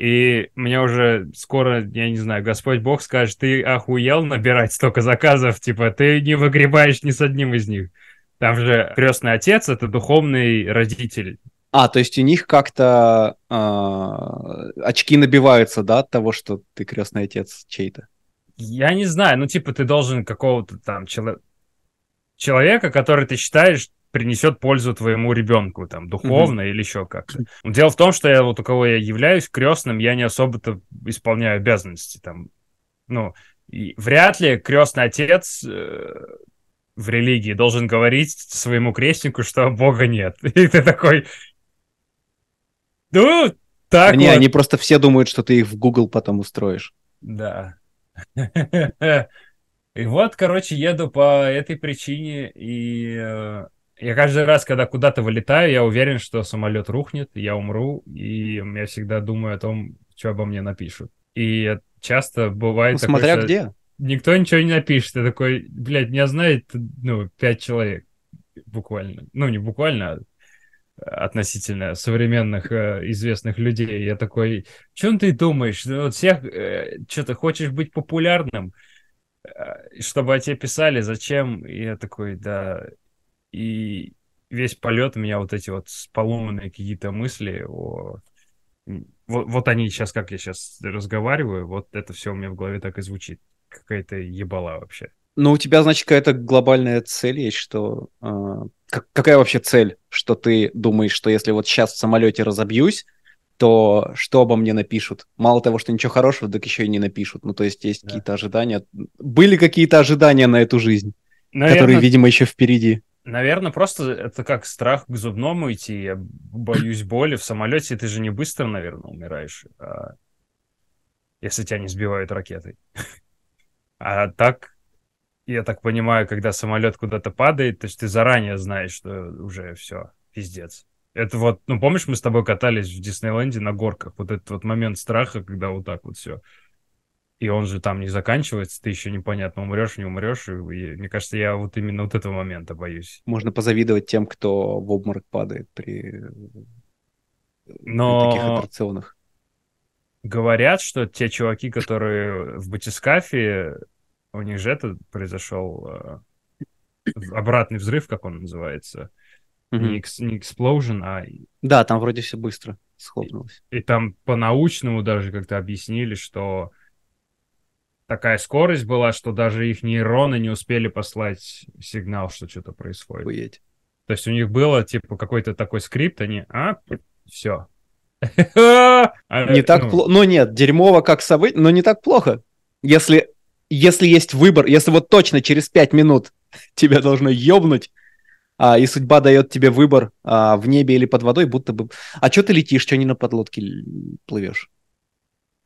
И мне уже скоро, я не знаю, Господь Бог скажет, ты охуел набирать столько заказов, типа, ты не выгребаешь ни с одним из них. Там же крестный отец — это духовный родитель. А, то есть у них как-то а, очки набиваются, да, от того, что ты крестный отец чей-то. Я не знаю, ну, типа, ты должен какого-то там чело- человека, который ты считаешь принесет пользу твоему ребенку, там, духовно или еще как-то. Дело в том, что я вот у кого я являюсь крестным, я не особо-то исполняю обязанности, там, ну, и вряд ли крестный отец э, в религии должен говорить своему крестнику, что Бога нет. И ты такой, ну, так не, вот. они просто все думают, что ты их в Google потом устроишь. Да. И вот, короче, еду по этой причине, и э, я каждый раз, когда куда-то вылетаю, я уверен, что самолет рухнет, я умру, и я всегда думаю о том, что обо мне напишут. И часто бывает Ну, такое, смотря что где. никто ничего не напишет, я такой, блядь, меня знает, ну, пять человек буквально. Ну, не буквально, а относительно современных э, известных людей. Я такой, чем ты думаешь? Ну, вот всех, что ты хочешь быть популярным, э, чтобы о тебе писали, зачем? И я такой, да. И весь полет у меня вот эти вот поломанные какие-то мысли о... Вот, вот они сейчас, как я сейчас разговариваю, вот это все у меня в голове так и звучит. Какая-то ебала вообще. Ну, у тебя, значит, какая-то глобальная цель есть, что... а, как- какая вообще цель? Что ты думаешь, что если вот сейчас в самолете разобьюсь, то что обо мне напишут? Мало того, что ничего хорошего, так еще и не напишут. Ну, то есть есть Да. какие-то ожидания. Были какие-то ожидания на эту жизнь, которые, Наверное, видимо, еще впереди. Наверное, просто это как страх к зубному идти. Я боюсь боли в самолете. Ты же не быстро, наверное, умираешь, а если тебя не сбивают ракетой. А так, я так понимаю, когда самолет куда-то падает, то есть ты заранее знаешь, что уже все, пиздец. Это вот, ну помнишь, мы с тобой катались в Диснейленде на горках, вот этот вот момент страха, когда вот так вот все. И он же там не заканчивается, ты еще непонятно, умрешь, не умрешь. И, и мне кажется, я вот именно вот этого момента боюсь. Можно позавидовать тем, кто в обморок падает при, при Но- таких аттракционах. Говорят, что те чуваки, которые в батискафе, у них же это произошел э, обратный взрыв, как он называется. Мгм. Не, экс- не explosion, а и, Да, там вроде все быстро схлопнулось. и там по-научному даже как-то объяснили, что такая скорость была, что даже их нейроны не успели послать сигнал, что что-то происходит. Охуеть. То есть у них было типа какой-то такой скрипт, они, а, все. А, Не так плохо. Ну нет, дерьмово как событие, но не так плохо. Если, если есть выбор, если вот точно через пять минут тебя должно ёбнуть, а, и судьба дает тебе выбор а, в небе или под водой, будто бы... А что ты летишь, что не на подлодке плывешь?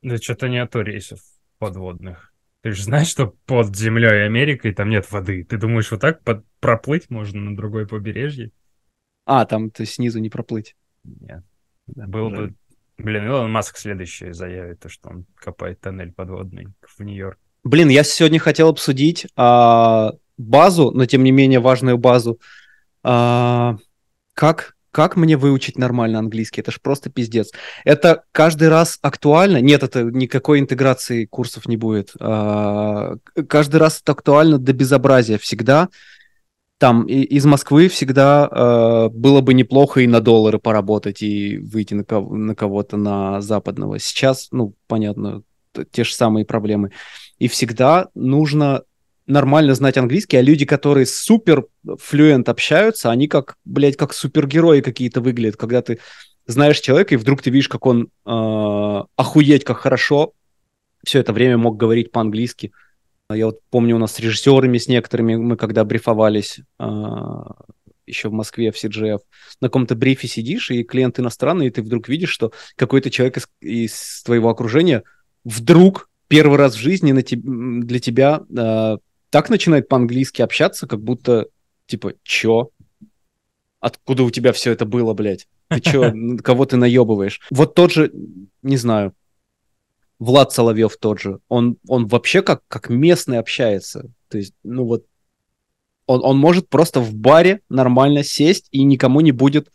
Да что-то нету рейсов подводных. Ты же знаешь, что под землей Америкой там нет воды. Ты думаешь, вот так под... проплыть можно на другое побережье? А, там ты снизу не проплыть. Нет. Да, Был жаль. бы... Блин, Илон Маск следующий заявит, то, что он копает тоннель подводный в Нью-Йорк. Блин, я сегодня хотел обсудить а, базу, но тем не менее важную базу А, как, как мне выучить нормально английский? Это ж просто пиздец. Это каждый раз актуально? Нет, это никакой интеграции курсов не будет. А, каждый раз это актуально до безобразия всегда. Там и, из Москвы всегда э, было бы неплохо и на доллары поработать и выйти на, кого- на кого-то на западного. Сейчас, ну, понятно, те же самые проблемы. И всегда нужно нормально знать английский, а люди, которые супер флюент общаются, они как, блядь, как супергерои какие-то выглядят, когда ты знаешь человека, и вдруг ты видишь, как он э, охуеть, как хорошо все это время мог говорить по-английски. Я вот помню, у нас с режиссерами, с некоторыми, мы когда брифовались э, еще в Москве, в CGF, на каком-то брифе сидишь, и клиент иностранный, и ты вдруг видишь, что какой-то человек из, из твоего окружения вдруг первый раз в жизни на te- для тебя э, так начинает по-английски общаться, как будто, типа, чё? Откуда у тебя все это было, блядь? Ты чё, кого ты наебываешь? Вот тот же, не знаю, Влад Соловьев тот же, он, он вообще как, как местный общается. То есть, ну вот, он, он может просто в баре нормально сесть, и никому не будет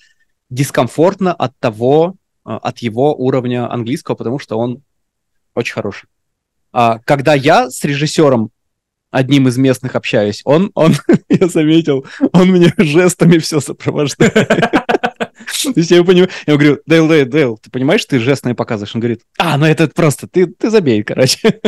дискомфортно от того, а, от его уровня английского, потому что он очень хороший. А когда я с режиссером одним из местных общаюсь, он, он, я заметил, он мне жестами все сопровождает. То есть я понимаю, я говорю, Дейл, Дейл, Дейл, ты понимаешь, ты жестами показываешь? Он говорит, а, ну это просто, ты, ты забей, короче.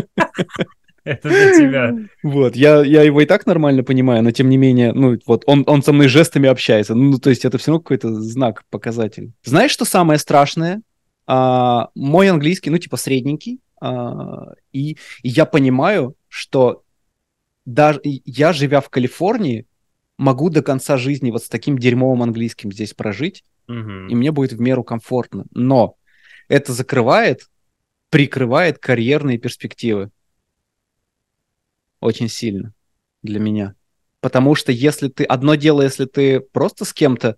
Это для тебя. Вот, я, я его и так нормально понимаю, но тем не менее, ну вот он, он со мной жестами общается. Ну, то есть это все равно какой-то знак, показатель. Знаешь, что самое страшное? А, мой английский, ну, типа средненький, а, и, и я понимаю, что даже я, живя в Калифорнии, могу до конца жизни вот с таким дерьмовым английским здесь прожить, Мгм. и мне будет в меру комфортно. Но это закрывает, прикрывает карьерные перспективы. Очень сильно для меня. Потому что если ты... Одно дело, если ты просто с кем-то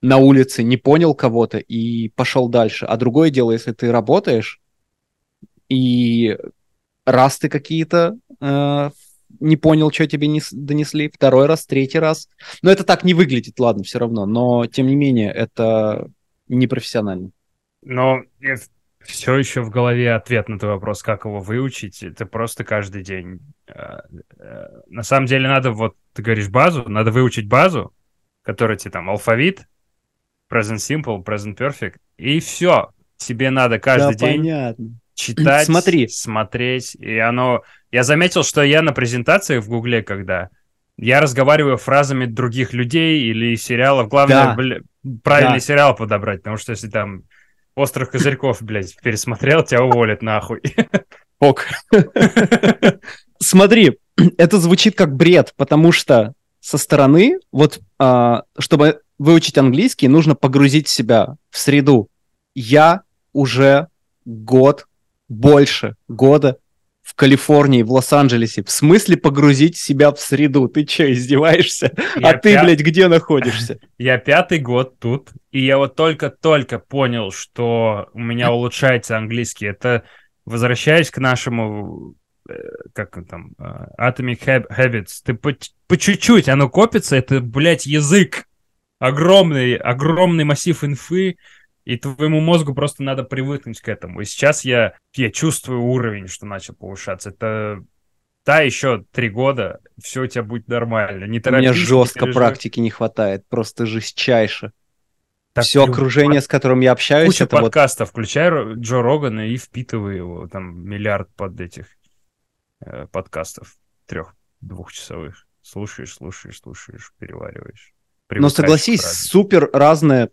на улице не понял кого-то и пошел дальше, а другое дело, если ты работаешь и раз ты какие-то э, не понял, что тебе не донесли, второй раз, третий раз. Но это так не выглядит, ладно, все равно. Но, тем не менее, это непрофессионально. Но все еще в голове ответ на твой вопрос, как его выучить. Это просто каждый день. Э, э, На самом деле надо, вот ты говоришь базу, надо выучить базу, которая тебе там алфавит, present simple, present perfect, и все. Тебе надо каждый да, день понятно. читать, Смотри. смотреть, и оно... Я заметил, что я на презентациях в Гугле, когда я разговариваю фразами других людей или сериалов, главное, Да. бля, правильный Да. сериал подобрать, потому что если там «Острых козырьков», блядь, пересмотрел, тебя уволят нахуй. Ок. Смотри, это звучит как бред, потому что со стороны, вот, а, чтобы выучить английский, нужно погрузить себя в среду. Я уже год, больше года в Калифорнии, в Лос-Анджелесе. В смысле погрузить себя в среду? Ты что, издеваешься? Я а ты, пя- блядь, где находишься? Я пятый год тут, и я вот только-только понял, что у меня улучшается английский. Это возвращаясь к нашему, э, как он там, э, Atomic Hab- Habits, ты по, по чуть-чуть, оно копится, это, блядь, язык. Огромный, огромный массив инфы, и твоему мозгу просто надо привыкнуть к этому. И сейчас я, я чувствую уровень, что начал повышаться. Это да, еще три года, все у тебя будет нормально. Не У меня торопись, не жестко переживай. практики не хватает, просто жестчайше. Так Все окружение, с которым я общаюсь, Куча это вот подкастов, включай Ро- Джо Рогана и впитывай его, там миллиард под этих э, подкастов трех, двухчасовых. Слушаешь, слушаешь, слушаешь, перевариваешь. Но Привыкаешь согласись, супер разное,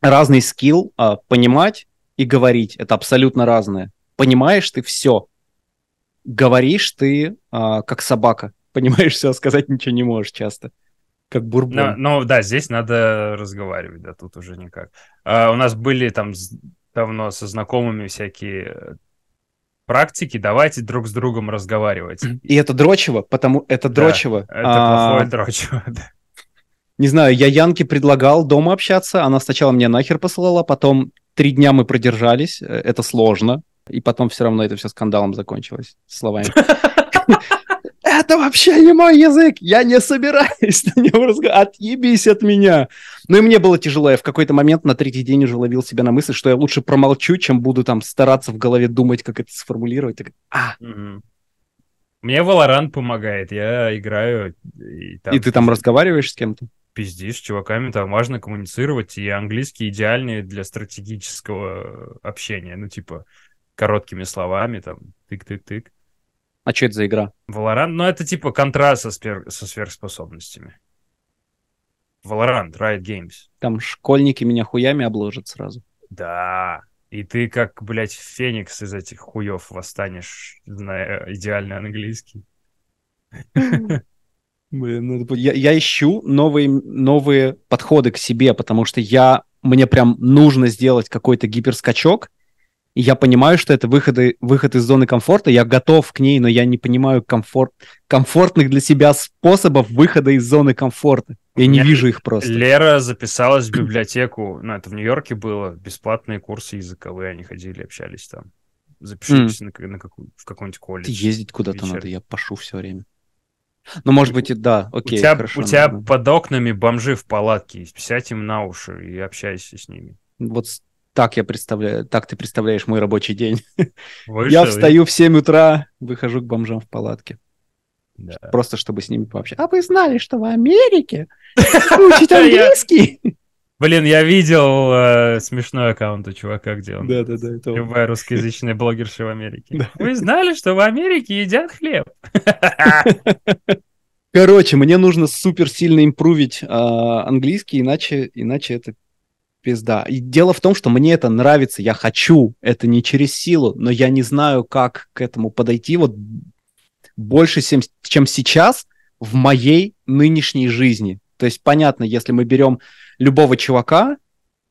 разный скилл а, понимать и говорить. Это абсолютно разное. Понимаешь ты все. Говоришь ты а, как собака. Понимаешь все, сказать ничего не можешь часто. Как бурбон. Но, но да, здесь надо разговаривать, да, тут уже никак. А, у нас были там давно со знакомыми всякие э, практики, давайте друг с другом разговаривать. И это дрочево, потому это Да, дрочево. Это А, плохое дрочево, да. Не знаю, я Янке предлагал дома общаться. Она сначала мне нахер посылала, потом три дня мы продержались. э, Это сложно. И потом все равно это все скандалом закончилось. Словами. это вообще не мой язык, я не собираюсь на нем разговаривать, отъебись от меня. Ну и мне было тяжело, я в какой-то момент на третий день уже ловил себя на мысль, что я лучше промолчу, чем буду там стараться в голове думать, как это сформулировать. Так, а. Мне Valorant помогает, я играю и там, и ты там разговариваешь с кем-то? Пиздишь с чуваками, там важно коммуницировать, и английский идеальный для стратегического общения, ну типа короткими словами, там тык-тык-тык. А что это за игра? Valorant, ну это типа контраст со, спер- со сверхспособностями. Valorant, Riot Games. Там школьники меня хуями обложат сразу. Да. И ты как, блядь, феникс из этих хуев восстанешь, зная идеальный английский. Блин, надо будет- я, я ищу новые, новые подходы к себе, потому что я, мне прям нужно сделать какой-то гиперскачок, и я понимаю, что это выходы, выход из зоны комфорта, я готов к ней, но я не понимаю комфорт, комфортных для себя способов выхода из зоны комфорта. Я не меня вижу их просто. Лера записалась в библиотеку, ну, это в Нью-Йорке было, бесплатные курсы языковые, они ходили, общались там. Запишитесь на, ка- на какую, в какой-нибудь колледж. Ездить куда-то надо, я пашу все время. Ну, может быть, и да, У окей, тебя, хорошо. у тебя ладно. под окнами бомжи в палатке, сядь им на уши и общайся с ними. Вот так я представляю, так ты представляешь мой рабочий день. Вышел Я и- встаю в 7 утра, выхожу к бомжам в палатке. Да. Просто чтобы с ними пообщаться. А вы знали, что в Америке учить Я- английский? Блин, я видел э, смешной аккаунт у чувака, где он... Да-да-да, это он. Любая русскоязычная блогерша в Америке. Да. Вы знали, что в Америке едят хлеб? Короче, мне нужно супер сильно импровить а, английский, иначе, иначе это пизда. И дело в том, что мне это нравится, я хочу, это не через силу, но я не знаю, как к этому подойти вот больше, чем сейчас в моей нынешней жизни. То есть, понятно, если мы берем любого чувака,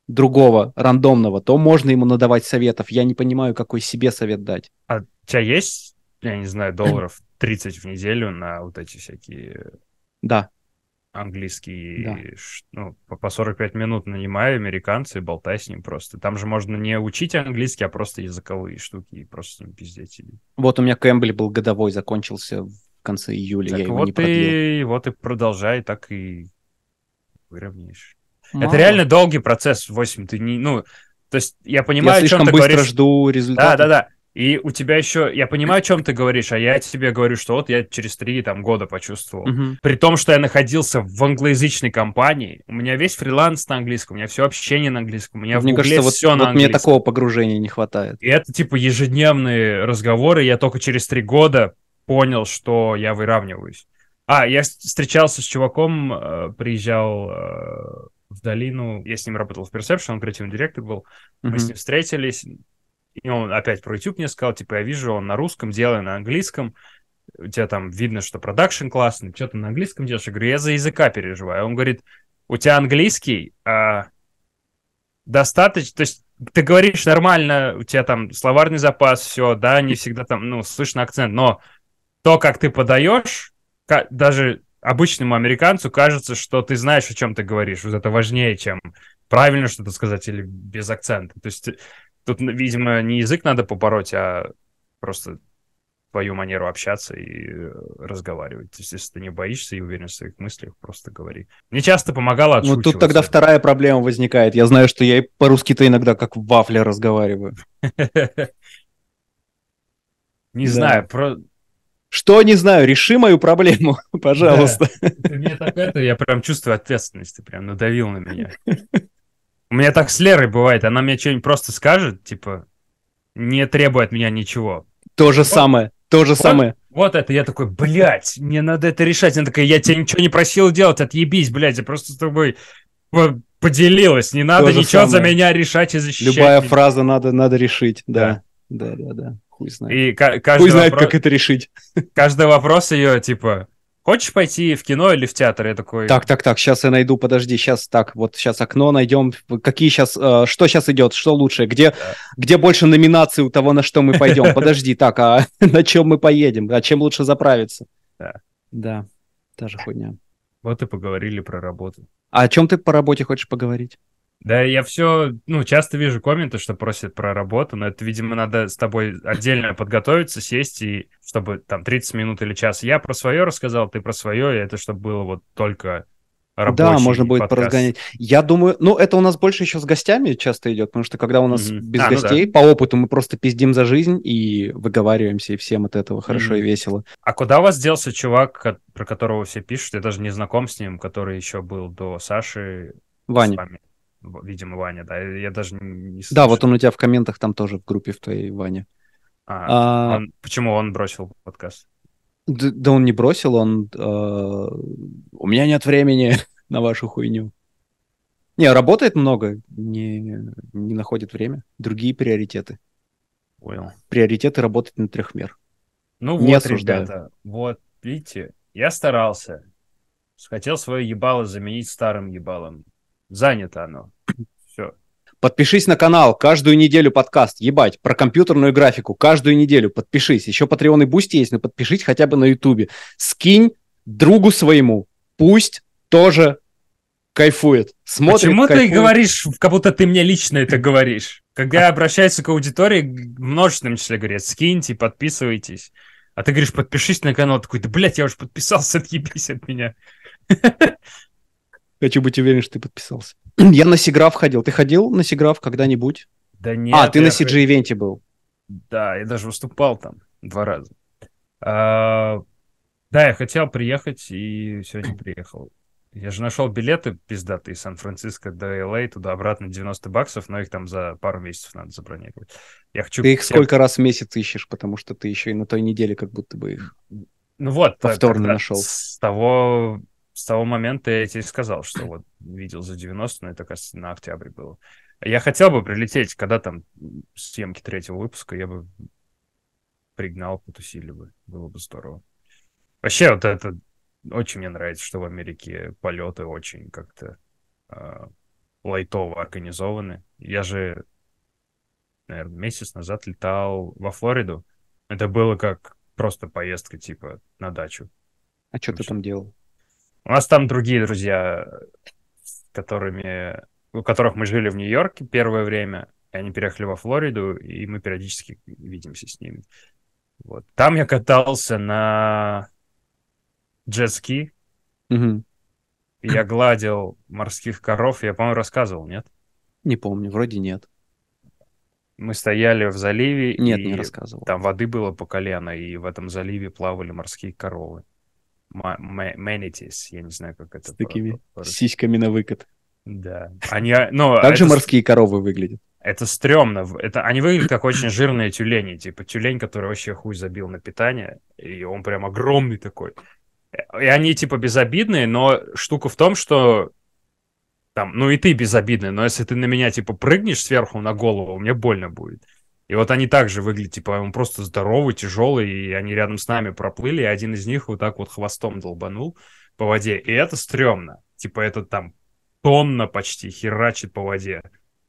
другого, рандомного, то можно ему надавать советов. Я не понимаю, какой себе совет дать. А у тебя есть, я не знаю, долларов 30 в неделю на вот эти всякие Да, английские, Да. ну, по, по 45 минут нанимаю американца и болтай с ним просто. Там же можно не учить английский, а просто языковые штуки и просто с ним пиздеть. Вот у меня Кэмбли был годовой, закончился в конце июля, я Так его не вот продлил. и, вот и продолжай, так и выровняешь. Мало. Это реально долгий процесс, 8, ты не, ну, то есть я Я понимаю, о чем слишком ты быстро говоришь. жду Да, результата. да, да. И у тебя еще, я понимаю, о чем ты говоришь, а я тебе говорю, что вот я через три там года почувствовал. Мгм. При том, что я находился в англоязычной компании, у меня весь фриланс на английском, у меня все общение на английском, у меня Мне в Гугле кажется, вот, все на вот мне английском. такого погружения не хватает. И это типа ежедневные разговоры, я только через три года понял, что я выравниваюсь. А, я встречался с чуваком, э, приезжал э, в долину, я с ним работал в Perception, он креативный директор был, мы Мгм. с ним встретились, и он опять про YouTube мне сказал, типа, я вижу, он на русском, делаю на английском, у тебя там видно, что продакшн классный, что ты на английском делаешь? Я говорю, я за языка переживаю. Он говорит, у тебя английский а, достаточно, то есть ты говоришь нормально, у тебя там словарный запас, все, да, не всегда там, ну, слышно акцент, но то, как ты подаешь, даже обычному американцу кажется, что ты знаешь, о чем ты говоришь. Вот это важнее, чем правильно что-то сказать или без акцента. То есть э, тут, видимо, не язык надо побороть, а просто твою манеру общаться и э, разговаривать. То есть, если ты не боишься и уверен в своих мыслях, просто говори. Мне часто помогало Ну, тут тогда вторая проблема возникает. Я знаю, что я и по-русски-то иногда как в вафле разговариваю. Не знаю, про... Что не знаю, реши мою проблему, пожалуйста. Ты мне так это, я прям чувствую ответственность, ты прям надавил на меня. У меня так с Лерой бывает, она мне что-нибудь просто скажет, типа, не требуя от меня ничего. То же самое, то же самое. Вот это, я такой, блядь, мне надо это решать. Она такая, я тебя ничего не просил делать, отъебись, блядь, я просто с тобой по- поделилась. Не надо ничего за самое. меня решать и защищать. Любая меня». фраза надо, надо решить. Да, да, да, да. Хуй знает. И ка- каждый, Хуй знает, вопрос, как это решить. каждый вопрос ее, типа, хочешь пойти в кино или в театр? Я такой, Так, так, так, сейчас я найду, подожди, сейчас так, вот сейчас окно найдем. Какие сейчас, что сейчас идет, что лучше, где, где больше номинаций у того, на что мы пойдем? Подожди, так, а на чем мы поедем? А чем лучше заправиться? Да. Да, та же хуйня. вот и поговорили про работу. А о чем ты по работе хочешь поговорить? Да, я все, ну, часто вижу комменты, что просят про работу, но это, видимо, надо с тобой отдельно подготовиться, сесть и чтобы там 30 минут или час я про свое рассказал, ты про свое, и это чтобы было вот только рабочий Да, можно будет подкаст. поразгонять. Я думаю, ну, это у нас больше еще с гостями часто идет, потому что когда у нас Мгм. без А, ну гостей, по опыту мы просто пиздим за жизнь и выговариваемся, и всем от этого хорошо и Мгм. весело. А куда у вас делся чувак, про которого все пишут, я даже не знаком с ним, который еще был до Саши с Ваня. вами? Видимо, Ваня, да, я даже не Да, вот он у тебя в комментах там тоже в группе в твоей, Ваня. А, А, он- почему он бросил подкаст? д- да он не бросил, он... э, у меня нет времени на вашу хуйню. Не, работает много, не, не находит время. Другие приоритеты. Понял. Приоритеты работать на трехмер. Ну Не вот, осуждаю. ребята, вот, видите, я старался. Хотел свое ебало заменить старым ебалом. Занято оно. Все. Подпишись на канал, каждую неделю подкаст, ебать, про компьютерную графику, каждую неделю подпишись. Еще Patreon и Boost есть, но подпишись хотя бы на Ютубе. Скинь другу своему, пусть тоже кайфует. Смотрит, Почему ты кайфует. говоришь, как будто ты мне лично это говоришь? Когда обращаются к аудитории, в множественном числе говорят, скиньте, подписывайтесь. А ты говоришь, подпишись на канал. Такой, да, блядь, я уже подписался, отъебись от меня. Хочу быть уверен, что ты подписался. Я на Сиграф ходил. Ты ходил на Сиграф когда-нибудь? Да нет. а, ты на я- CG-ивенте был. Да, я даже выступал там два раза. А, да, я хотел приехать и сегодня приехал. Я же нашел билеты пиздатые из Сан-Франциско до ЛА, туда-обратно 90 баксов, но их там за пару месяцев надо забронировать. Я хочу... Ты их сколько раз в месяц ищешь, потому что ты еще и на той неделе как будто бы их... Ну вот, повторно когда нашел? С того, с того момента я тебе сказал, что вот видел за 90, но это, кажется, на октябре было. Я хотел бы прилететь, когда там съемки третьего выпуска, я бы пригнал, потусили бы. Было бы здорово. Вообще, вот это очень мне нравится, что в Америке полеты очень как-то э, лайтово организованы. Я же, наверное, месяц назад летал во Флориду. Это было как просто поездка, типа, на дачу. А что ты там делал? У нас там другие друзья, с которыми, у которых мы жили в Нью-Йорке первое время, и они переехали во Флориду, и мы периодически видимся с ними. Вот. Там я катался на джетски, и я гладил морских коров, я, по-моему, рассказывал, нет? Не помню, вроде нет. Мы стояли в заливе, Нет, и не рассказывал. там воды было по колено, и в этом заливе плавали морские коровы. Manatees, я не знаю, как это С такими сиськами на выкат. Да. Они, ну, Так же морские коровы выглядят. это стрёмно. Это, они выглядят как очень жирные тюлени. Типа тюлень, который вообще хуй забил на питание. И он прям огромный такой. И они типа безобидные, но штука в том, что там, ну и ты безобидный, но если ты на меня типа прыгнешь сверху на голову, мне больно будет. И вот они также выглядят, типа, он просто здоровый, тяжелый, и они рядом с нами проплыли, и один из них вот так вот хвостом долбанул по воде. И это стрёмно. Типа, это там тонна почти херачит по воде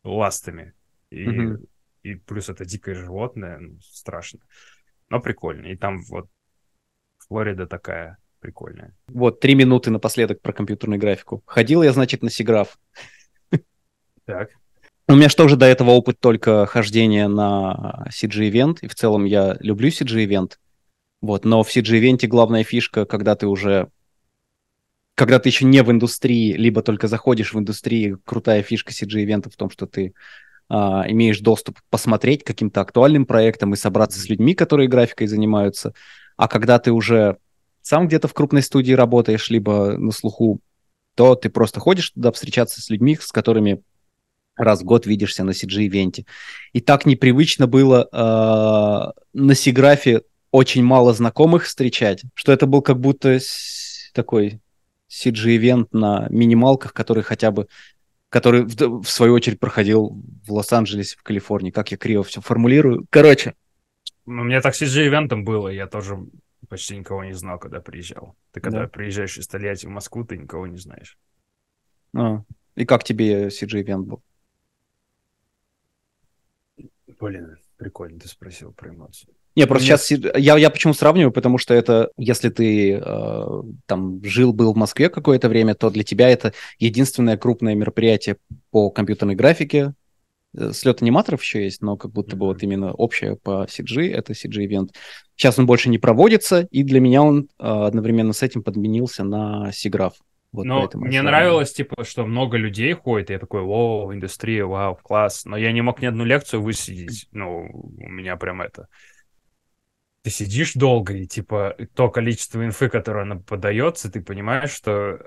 ластами. И, Мгм. и плюс это дикое животное, ну, страшно. Но прикольно. И там вот Флорида такая прикольная. Вот, три минуты напоследок про компьютерную графику. Ходил я, значит, на Сиграф. Так. У меня же тоже до этого опыт только хождения на CG-ивент, и в целом я люблю CG-ивент. Вот, но в CG-ивенте главная фишка, когда ты уже... Когда ты еще не в индустрии, либо только заходишь в индустрию, крутая фишка CG-ивента в том, что ты а, имеешь доступ посмотреть каким-то актуальным проектам и собраться с людьми, которые графикой занимаются. А когда ты уже сам где-то в крупной студии работаешь, либо на слуху, то ты просто ходишь туда встречаться с людьми, с которыми раз в год видишься на CG-ивенте. И так непривычно было э, на Сиграфе очень мало знакомых встречать, что это был как будто такой CG-ивент на минималках, который хотя бы который в, в свою очередь проходил в Лос-Анджелесе, в Калифорнии. Как я криво все формулирую. Короче, Ну, у меня так CG-ивентом было, я тоже почти никого не знал, когда приезжал. Ты когда Да. приезжаешь из Тольятти в Москву, ты никого не знаешь. а, и как тебе CG-ивент был? Блин, прикольно ты спросил про эмоции. Не, просто Мне- сейчас я, я почему сравниваю, потому что это, если ты э, там жил-был в Москве какое-то время, то для тебя это единственное крупное мероприятие по компьютерной графике. Э, Слет аниматоров еще есть, но как будто бы вот именно общее по CG, это CG-ивент. Сейчас он больше не проводится, и для меня он э, одновременно с этим подменился на SIGGRAPH. Вот Но мне нравилось, типа, что много людей ходит, и я такой, вау, индустрия, вау, класс. Но я не мог ни одну лекцию высидеть. Ну, у меня прям это... Ты сидишь долго, и, типа, то количество инфы, которое она подается, ты понимаешь, что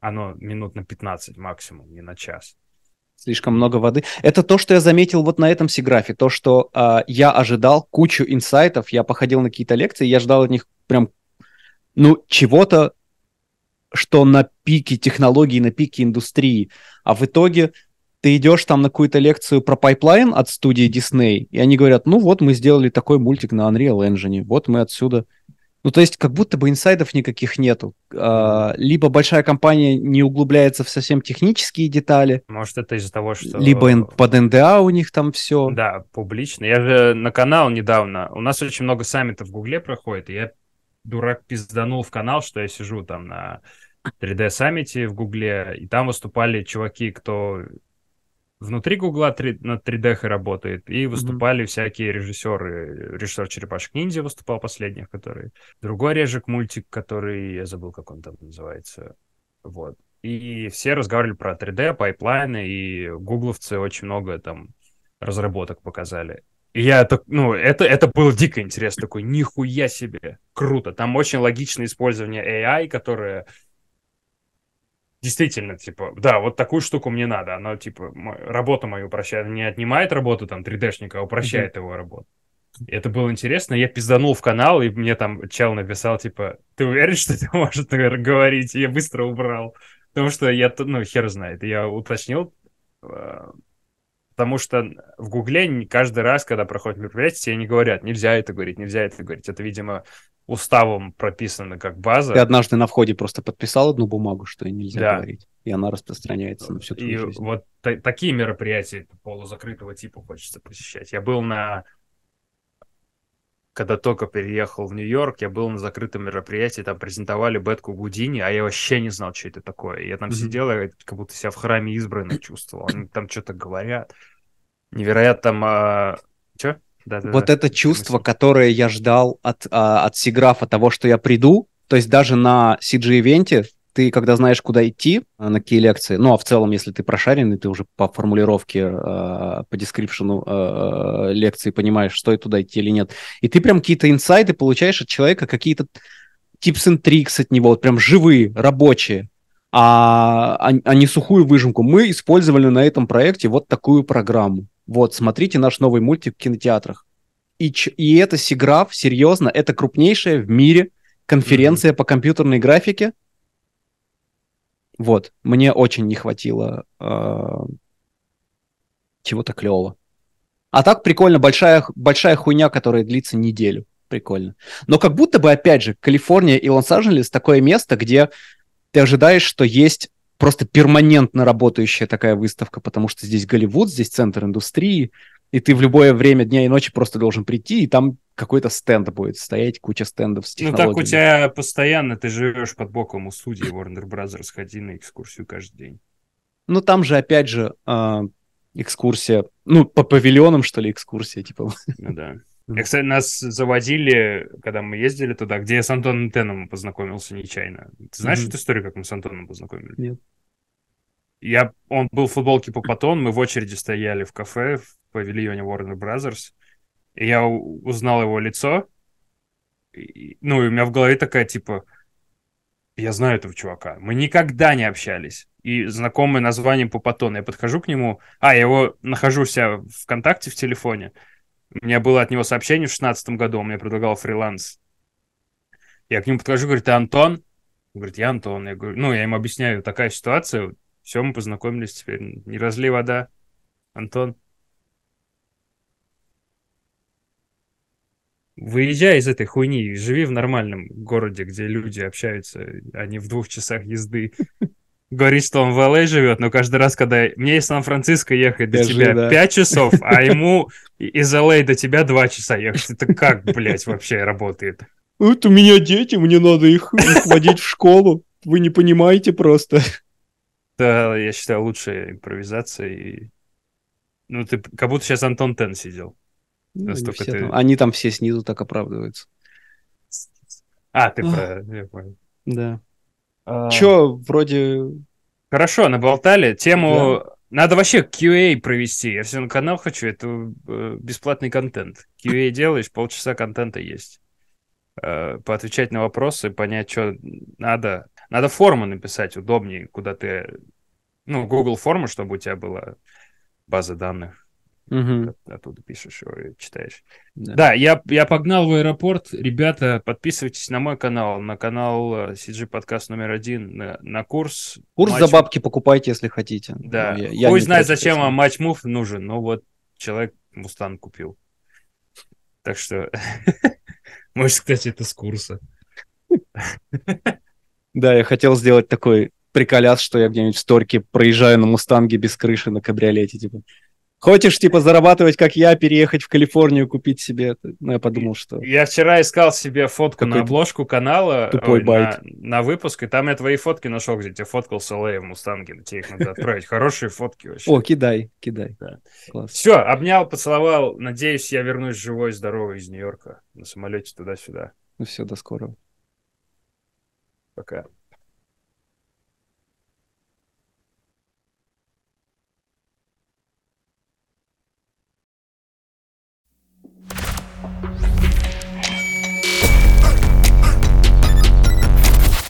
оно минут на 15 максимум, не на час. Слишком много воды. Это то, что я заметил вот на этом сиграфе. То, что а, я ожидал кучу инсайтов. Я походил на какие-то лекции, я ждал от них прям, ну, чего-то, что на пике технологий, на пике индустрии. А в итоге ты идешь там на какую-то лекцию про pipeline от студии Disney, и они говорят, ну вот мы сделали такой мультик на Unreal Engine, вот мы отсюда... Ну, то есть, как будто бы инсайдов никаких нету. А, либо большая компания не углубляется в совсем технические детали, Может, это из-за того, что... либо под NDA у них там все. Да, публично. Я же на канал недавно... У нас очень много саммитов в Гугле проходит, и я, дурак, пизданул в канал, что я сижу там на 3D-саммите в Гугле, и там выступали чуваки, кто внутри Гугла над 3D работает, и выступали всякие режиссеры. Режиссер Черепашек Ниндзя выступал последних, который... Другой режик мультик, который... Я забыл, как он там называется. Вот. И все разговаривали про 3D, пайплайны, и гугловцы очень много там разработок показали. И я так, ну, это, это было дико интересно, такой, нихуя себе, круто. Там очень логичное использование AI, которое действительно, типа, да, вот такую штуку мне надо. Она, типа, работу мою упрощает, не отнимает работу там 3D-шника, а упрощает его работу. Это было интересно. Я пизданул в канал, и мне там чел написал, типа, ты уверен, что ты можешь говорить? И я быстро убрал. Потому что я, ну, хер знает. Я уточнил, э, потому что в Гугле каждый раз, когда проходит мероприятие, тебе не говорят, нельзя это говорить, нельзя это говорить. Это, видимо, уставом прописано как база. Ты однажды на входе просто подписал одну бумагу, что и нельзя Да. говорить. И она распространяется на всю И твою жизнь. вот та- такие мероприятия полузакрытого типа хочется посещать. Я был на... Когда только переехал в Нью-Йорк, я был на закрытом мероприятии, там презентовали бетку Гудини, а я вообще не знал, что это такое. Я там Мгм. сидел, я как будто себя в храме избранных чувствовал. Они там что-то говорят. Невероятно там... А... Че? Да, да, Вот да. это чувство, которое я ждал от, а, от Сиграфа, того, что я приду, то есть даже на CG-ивенте, ты, когда знаешь, куда идти, а, на какие лекции, ну, а в целом, если ты прошаренный, ты уже по формулировке, а, по дескрипшену а, лекции понимаешь, стоит туда идти или нет. И ты прям какие-то инсайты получаешь от человека, какие-то tips and tricks от него, вот прям живые, рабочие, а, а, а не сухую выжимку. Мы использовали на этом проекте вот такую программу. Вот, смотрите наш новый мультик в кинотеатрах. И, и это Сиграф, серьезно, это крупнейшая в мире конференция по компьютерной графике. Вот, мне очень не хватило э, чего-то клевого. А так прикольно, большая, большая хуйня, которая длится неделю. Прикольно. Но как будто бы, опять же, Калифорния и Лос-Анджелес такое место, где ты ожидаешь, что есть просто перманентно работающая такая выставка, потому что здесь Голливуд, здесь центр индустрии, и ты в любое время дня и ночи просто должен прийти, и там какой-то стенд будет стоять, куча стендов с Ну технологиями. так у тебя постоянно, ты живешь под боком у студии Warner Brothers, ходи на экскурсию каждый день. Ну, там же, опять же, а, экскурсия, ну, по павильонам, что ли, экскурсия, типа. Ну да. И, кстати, нас заводили, когда мы ездили туда, где я с Антоном Теном познакомился нечаянно. Ты знаешь Мгм. эту историю, как мы с Антоном познакомились? Нет. Я, он был в футболке по Патон, мы в очереди стояли в кафе павильоне Warner Brothers, и я узнал его лицо, и- ну, и у меня в голове такая, типа, я знаю этого чувака, мы никогда не общались, и знакомый названием по Патон, я подхожу к нему, а, я его нахожу у себя ВКонтакте в телефоне, у меня было от него сообщение в шестнадцатом году, он мне предлагал фриланс. Я к нему подхожу, говорит, ты Антон? Он говорит, я Антон. Я говорю, ну, я ему объясняю, такая ситуация, все, мы познакомились теперь, не разлей вода. Антон. Выезжай из этой хуйни, живи в нормальном городе, где люди общаются, а не в двух часах езды говорит, что он в LA живет, но каждый раз, когда мне из Сан-Франциско ехать до тебя да. 5 часов, а ему из LA до тебя 2 часа ехать. Это как, блядь, вообще работает? Вот у меня дети, мне надо их, водить в школу. Вы не понимаете просто. Это, я считаю, лучшая импровизация. И... Ну, ты как будто сейчас Антон Тен сидел. Ну, они, Настолько все ты- там- они там все снизу так оправдываются. А, ты Ах. про... я понял. Да. А, Че, вроде... Хорошо, наболтали. Тему... Надо вообще QA провести. Я все на канал хочу. Это э, бесплатный контент. QA делаешь, полчаса контента есть. Э, поотвечать на вопросы, понять, что надо. Надо форму написать удобнее, куда ты... Ну, Google форму, чтобы у тебя была база данных. От- Оттуда пишешь его и читаешь. да. Да, я, я погнал в аэропорт. Ребята, подписывайтесь на мой канал, на канал э, CG подкаст номер один, на, на курс. Курс Match- за бабки покупайте, если хотите. Да, Ну, я- хуй знает, зачем вам matchmove нужен, но вот человек Мустанг купил. Так что, может, кстати, это с курса. Да, я хотел сделать такой приколяс, что я где-нибудь в сторке проезжаю на Мустанге без крыши на кабриолете, типа. Хочешь, типа, зарабатывать, как я, переехать в Калифорнию, купить себе это? Ну, я подумал, что... Я вчера искал себе фотку на Какой обложку канала, тупой ой, на, байт. на выпуск, и там я твои фотки нашел, где тебе фоткал Солей в Мустанге. Тебе их надо отправить. Хорошие фотки вообще. О, кидай, кидай. Да. Класс. Все, обнял, поцеловал. Надеюсь, я вернусь живой здоровый из Нью-Йорка на самолете туда-сюда. Ну все, до скорого. Пока.